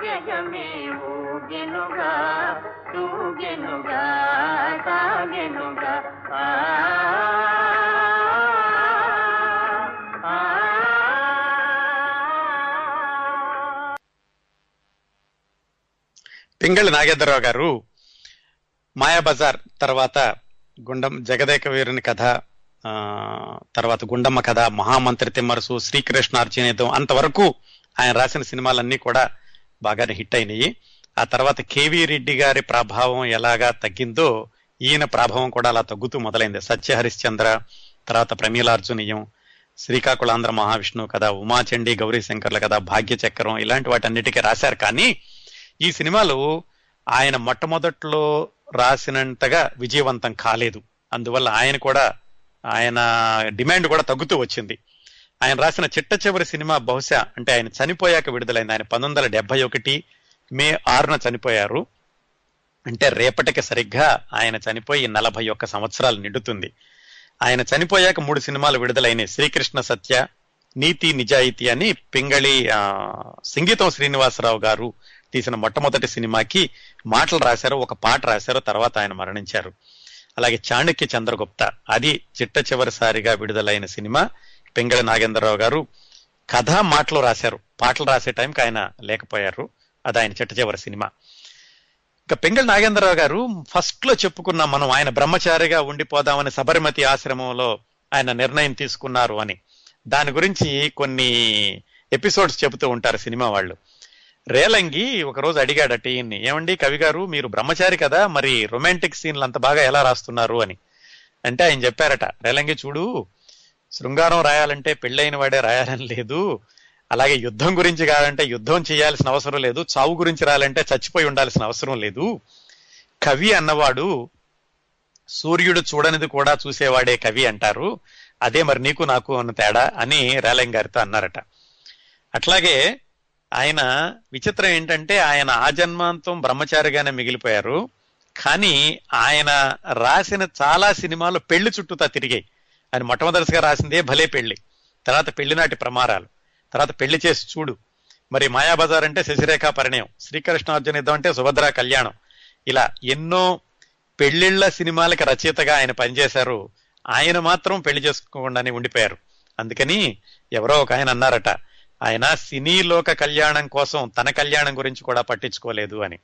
జగమే ఊగెనుగా తూగెనుగా ఆ పింగళి నాగేంద్రరావు గారు మాయాబజార్ తర్వాత గుండం జగదేక వీరుని కథ ఆ, తర్వాత గుండమ్మ కథ మహామంత్రి తిమ్మరసు శ్రీకృష్ణార్జునేతం అంతవరకు ఆయన రాసిన సినిమాలన్నీ కూడా బాగానే హిట్ అయినాయి. ఆ తర్వాత కేవీ రెడ్డి గారి ప్రభావం ఎలాగా తగ్గిందో ఈయన ప్రభావం కూడా అలా తగ్గుతూ మొదలైంది. సత్య హరిశ్చంద్ర తర్వాత ప్రమీలార్జునీయం శ్రీకాకుళాంధ్ర మహావిష్ణు కథ ఉమాచండి గౌరీ శంకర్ల కథ భాగ్య చక్రం ఇలాంటి వాటన్నిటికీ రాశారు. కానీ ఈ సినిమాలు ఆయన మొట్టమొదట్లో రాసినంతగా విజయవంతం కాలేదు. అందువల్ల ఆయన కూడా ఆయన డిమాండ్ కూడా తగ్గుతూ వచ్చింది. ఆయన రాసిన చిట్ట చివరి సినిమా బహుశా అంటే ఆయన చనిపోయాక విడుదలైంది. ఆయన పంతొమ్మిది వందల డెబ్బై ఒకటి మే ఆరున చనిపోయారు. అంటే రేపటికి సరిగ్గా ఆయన చనిపోయి నలభై ఒక్క సంవత్సరాలు నిండుతుంది. ఆయన చనిపోయాక మూడు సినిమాలు విడుదలైనాయి. శ్రీకృష్ణ సత్య నీతి నిజాయితీ అని పింగళి ఆ, సంగీతం శ్రీనివాసరావు గారు తీసిన మొట్టమొదటి సినిమాకి మాటలు రాశారు ఒక పాట రాశారు తర్వాత ఆయన మరణించారు. అలాగే చాణక్య చంద్రగుప్త అది చిట్ట చివరిసారిగా విడుదలైన సినిమా. పెంగళ నాగేంద్రరావు గారు కథ మాటలు రాశారు. పాటలు రాసే టైంకి ఆయన లేకపోయారు. అది ఆయన చిట్ట చివరి సినిమా. ఇంకా పెంగళ నాగేంద్రరావు గారు ఫస్ట్లో చెప్పుకున్నాం మనం ఆయన బ్రహ్మచారిగా ఉండిపోదామని సబర్మతి ఆశ్రమంలో ఆయన నిర్ణయం తీసుకున్నారు అని. దాని గురించి కొన్ని ఎపిసోడ్స్ చెబుతూ ఉంటారు సినిమా వాళ్ళు. రేలంగి ఒకరోజు అడిగాడు అడిగాడట ఏమండి కవి గారు మీరు బ్రహ్మచారి కదా మరి రొమాంటిక్ సీన్లు అంత బాగా ఎలా రాస్తున్నారు? అని. అంటే ఆయన చెప్పారట రేలంగి చూడు శృంగారం రాయాలంటే పెళ్ళైన వాడే రాయాలని లేదు. అలాగే యుద్ధం గురించి కావాలంటే యుద్ధం చేయాల్సిన అవసరం లేదు. చావు గురించి రాయాలంటే చచ్చిపోయి ఉండాల్సిన అవసరం లేదు. కవి అన్నవాడు సూర్యుడు చూడనిది కూడా చూసేవాడే కవి అంటారు. అదే మరి నీకు నాకు అన్న తేడా అని రేలంగి గారితో అన్నారట. అట్లాగే ఆయన విచిత్రం ఏంటంటే ఆయన ఆ జన్మాంతం బ్రహ్మచారిగానే మిగిలిపోయారు. కానీ ఆయన రాసిన చాలా సినిమాలు పెళ్ళి చుట్టూతా తిరిగాయి. ఆయన మొట్టమొదటిగా రాసిందే భలే పెళ్ళి. తర్వాత పెళ్ళినాటి ప్రమారాలు తర్వాత పెళ్ళి చేసి చూడు. మరి మాయాబజార్ అంటే శశిరేఖ పరిణయం. శ్రీకృష్ణార్జున యుద్ధం అంటే సుభద్ర కళ్యాణం. ఇలా ఎన్నో పెళ్ళిళ్ళ సినిమాలకి రచయితగా ఆయన పనిచేశారు. ఆయన మాత్రం పెళ్ళి చేసుకోకుండానే ఉండిపోయారు. అందుకని ఎవరో ఒక ఆయన అన్నారట ఆయన సినీ లోక కళ్యాణం కోసం తన కళ్యాణం గురించి కూడా పట్టించుకోలేదు అని.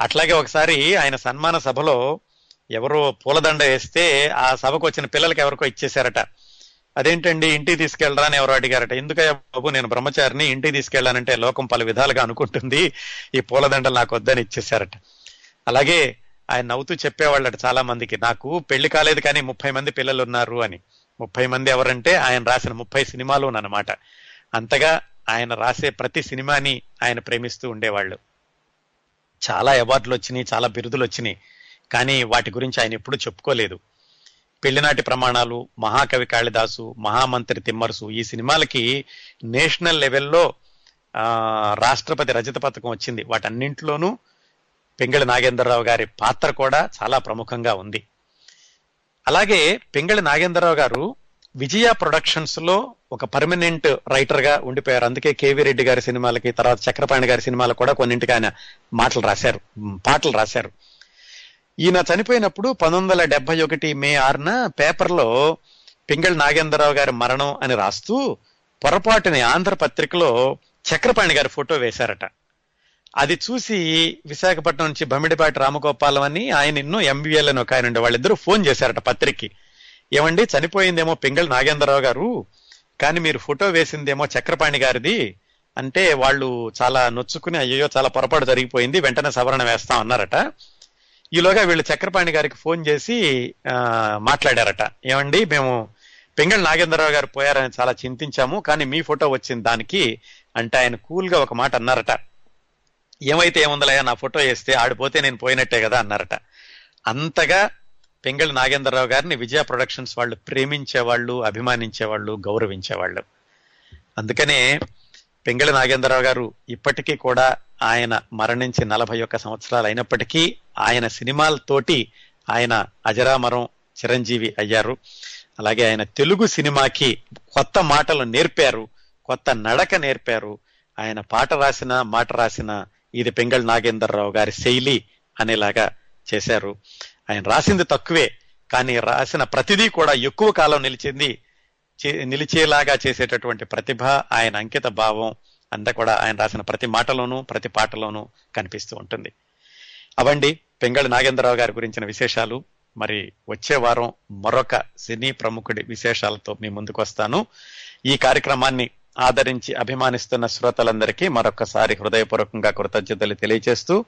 అట్లాగే ఒకసారి ఆయన సన్మాన సభలో ఎవరో పూలదండ వేస్తే ఆ సభకు వచ్చిన పిల్లలకి ఎవరికో ఇచ్చేశారట. అదేంటండి ఇంటికి తీసుకెళ్ళరా అని ఎవరో అడిగారట. ఎందుకయ్యా బాబు నేను బ్రహ్మచారిని ఇంటికి తీసుకెళ్ళానంటే లోకం పలు విధాలుగా అనుకుంటుంది. ఈ పూలదండలు నాకు వద్దని ఇచ్చేశారట. అలాగే ఆయన నవ్వుతూ చెప్పేవాళ్ళట చాలా మందికి నాకు పెళ్ళి కాలేదు కానీ ముప్పై మంది పిల్లలు ఉన్నారు అని. ముప్పై మంది ఎవరంటే ఆయన రాసిన ముప్పై సినిమాలు అనమాట. అంతగా ఆయన రాసే ప్రతి సినిమాని ఆయన ప్రేమిస్తూ ఉండేవాళ్ళు. చాలా అవార్డులు వచ్చినాయి చాలా బిరుదులు వచ్చినాయి. కానీ వాటి గురించి ఆయన ఎప్పుడూ చెప్పుకోలేదు. పెళ్ళినాటి ప్రమాణాలు మహాకవి కాళిదాసు మహామంత్రి తిమ్మరుసు ఈ సినిమాలకి నేషనల్ లెవెల్లో రాష్ట్రపతి రజత పథకం వచ్చింది. వాటన్నింటిలోనూ పెంగళి నాగేంద్రరావు గారి పాత్ర కూడా చాలా ప్రముఖంగా ఉంది. అలాగే పెంగళి నాగేంద్రరావు గారు విజయ ప్రొడక్షన్స్లో ఒక పర్మనెంట్ రైటర్గా ఉండిపోయారు. అందుకే కేవీ రెడ్డి గారి సినిమాలకి తర్వాత చక్రపాణి గారి సినిమాలకు కూడా కొన్నింటికి ఆయన మాటలు రాశారు పాటలు రాశారు. ఈయన చనిపోయినప్పుడు పంతొమ్మిది వందల డెబ్బై ఒకటి మే ఆరున పేపర్లో పింగళి నాగేంద్రరావు గారి మరణం అని రాస్తూ పొరపాటుని ఆంధ్ర పత్రికలో చక్రపాణి గారి ఫోటో వేశారట. అది చూసి విశాఖపట్నం నుంచి బమిడిపాటి రామగోపాలం అని ఆయన ఇన్నో ఎంబీఎల్ అని ఒక ఆయన ఉండే వాళ్ళిద్దరూ ఫోన్ చేశారట పత్రికకి. ఏమండి చనిపోయిందేమో పింగళి నాగేంద్రరావు గారు కానీ మీరు ఫోటో వేసిందేమో చక్రపాణి గారిది అంటే వాళ్ళు చాలా నొచ్చుకుని అయ్యో చాలా పొరపాటు జరిగిపోయింది వెంటనే సవరణ వేస్తాం అన్నారట. ఈలోగా వీళ్ళు చక్రపాణి గారికి ఫోన్ చేసి మాట్లాడారట. ఏమండి మేము పెంగళ నాగేంద్రరావు గారు పోయారని చాలా చింతించాము కానీ మీ ఫోటో వచ్చింది దానికి అంటే ఆయన కూల్గా ఒక మాట అన్నారట. ఏమైతే ఏముందలయ్యా నా ఫోటో వేస్తే ఆడిపోతే నేను పోయినట్టే కదా అన్నారట. అంతగా పెంగళి నాగేంద్రరావు గారిని విజయ ప్రొడక్షన్స్ వాళ్ళు ప్రేమించేవాళ్ళు అభిమానించేవాళ్ళు గౌరవించేవాళ్ళు. అందుకనే పింగళి నాగేంద్రరావు గారు ఇప్పటికీ కూడా ఆయన మరణించి నలభై ఒక్క సంవత్సరాలు అయినప్పటికీ ఆయన సినిమాలతోటి ఆయన అజరామరం చిరంజీవి అయ్యారు. అలాగే ఆయన తెలుగు సినిమాకి కొత్త మాటలు నేర్పారు కొత్త నడక నేర్పారు. ఆయన పాట రాసిన మాట రాసిన ఇది పెంగళ్ నాగేంద్రరావు గారి శైలి అనేలాగా చేశారు. ఆయన రాసింది తక్కువే కానీ రాసిన ప్రతిదీ కూడా ఎక్కువ కాలం నిలిచింది నిలిచేలాగా చేసేటటువంటి ప్రతిభ ఆయన అంకిత భావం అంతా కూడా ఆయన రాసిన ప్రతి మాటలోనూ ప్రతి పాటలోనూ కనిపిస్తూ ఉంటుంది. అవండి పెంగళి నాగేంద్రరావు గారి గురించిన విశేషాలు. మరి వచ్చే వారం మరొక సినీ ప్రముఖుడి విశేషాలతో మీ ముందుకు వస్తాను ఈ కార్యక్రమాన్ని ఆదరించి అభిమానిస్తున్న శ్రోతలందరికీ మరొకసారి హృదయపూర్వకంగా కృతజ్ఞతలు తెలియజేస్తూ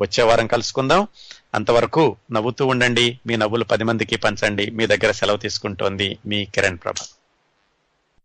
వచ్చే వారం కలుసుకుందాం. అంతవరకు నవ్వుతూ ఉండండి. మీ నవ్వులు పది మందికి పంచండి. మీ దగ్గర సెలవు తీసుకుంటోంది మీ కిరణ్ ప్రభ.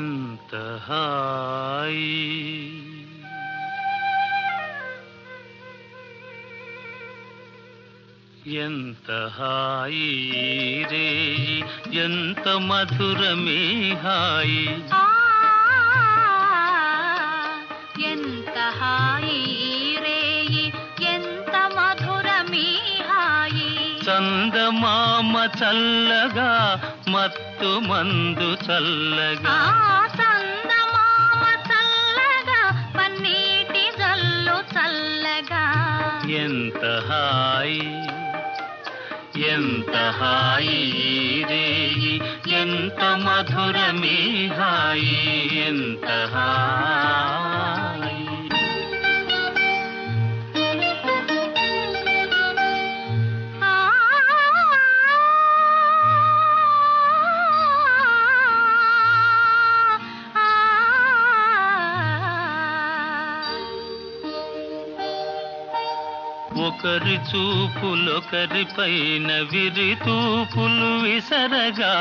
ఎంత హాయి ఎంత హాయి రే ఎంత మధురమే హాయి ఎంత హాయి రేయి ఎంత మధురమీ హాయి చందమామ చల్లగా మత్తు మందు చల్లగా. చందమామ చల్లగా పన్నీటి జల్లు చల్లగా. ఎంత హాయి ఎంత హాయి రే ఎంత మధురమే హాయి ఎంత హాయి. ఒకరి చూపులొకరి పైన విరి తూపులు విసరగా.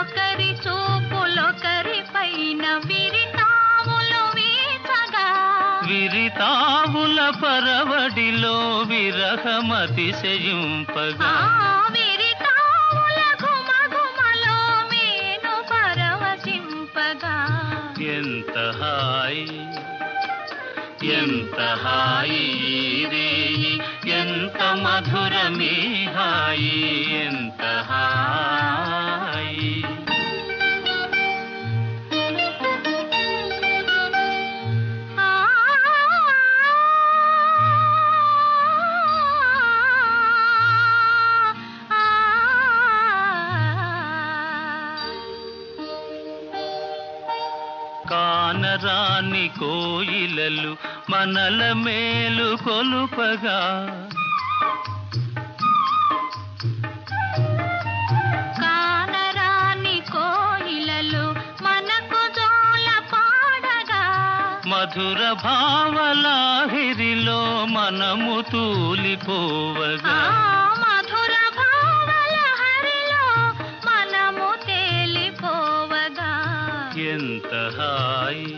ఒకరి చూపులొకరి పైన విరితాములు వీచగా. విరితావుల పరవడిలో విరహమతిశయింపగా ఎంత హాయి రేయి ఎంత మధురమే హాయి ఎంత హాయి కానరాని కోయిలలు మనల మేలు కొలుపగా. కానరాని కోయిలలు మనకు జోల పాడగా. మధుర భావలాహిరిలో మనము తూలిపోవగా. మధుర మనము తేలిపోవగా. ఎంత హాయి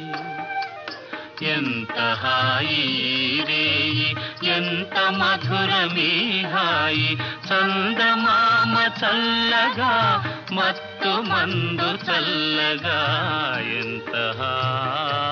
ఎంత హాయి రేయి ఎంత మధురమీ హాయి చందమామ చల్లగా మత్తు మందు చల్లగా ఎంత హాయి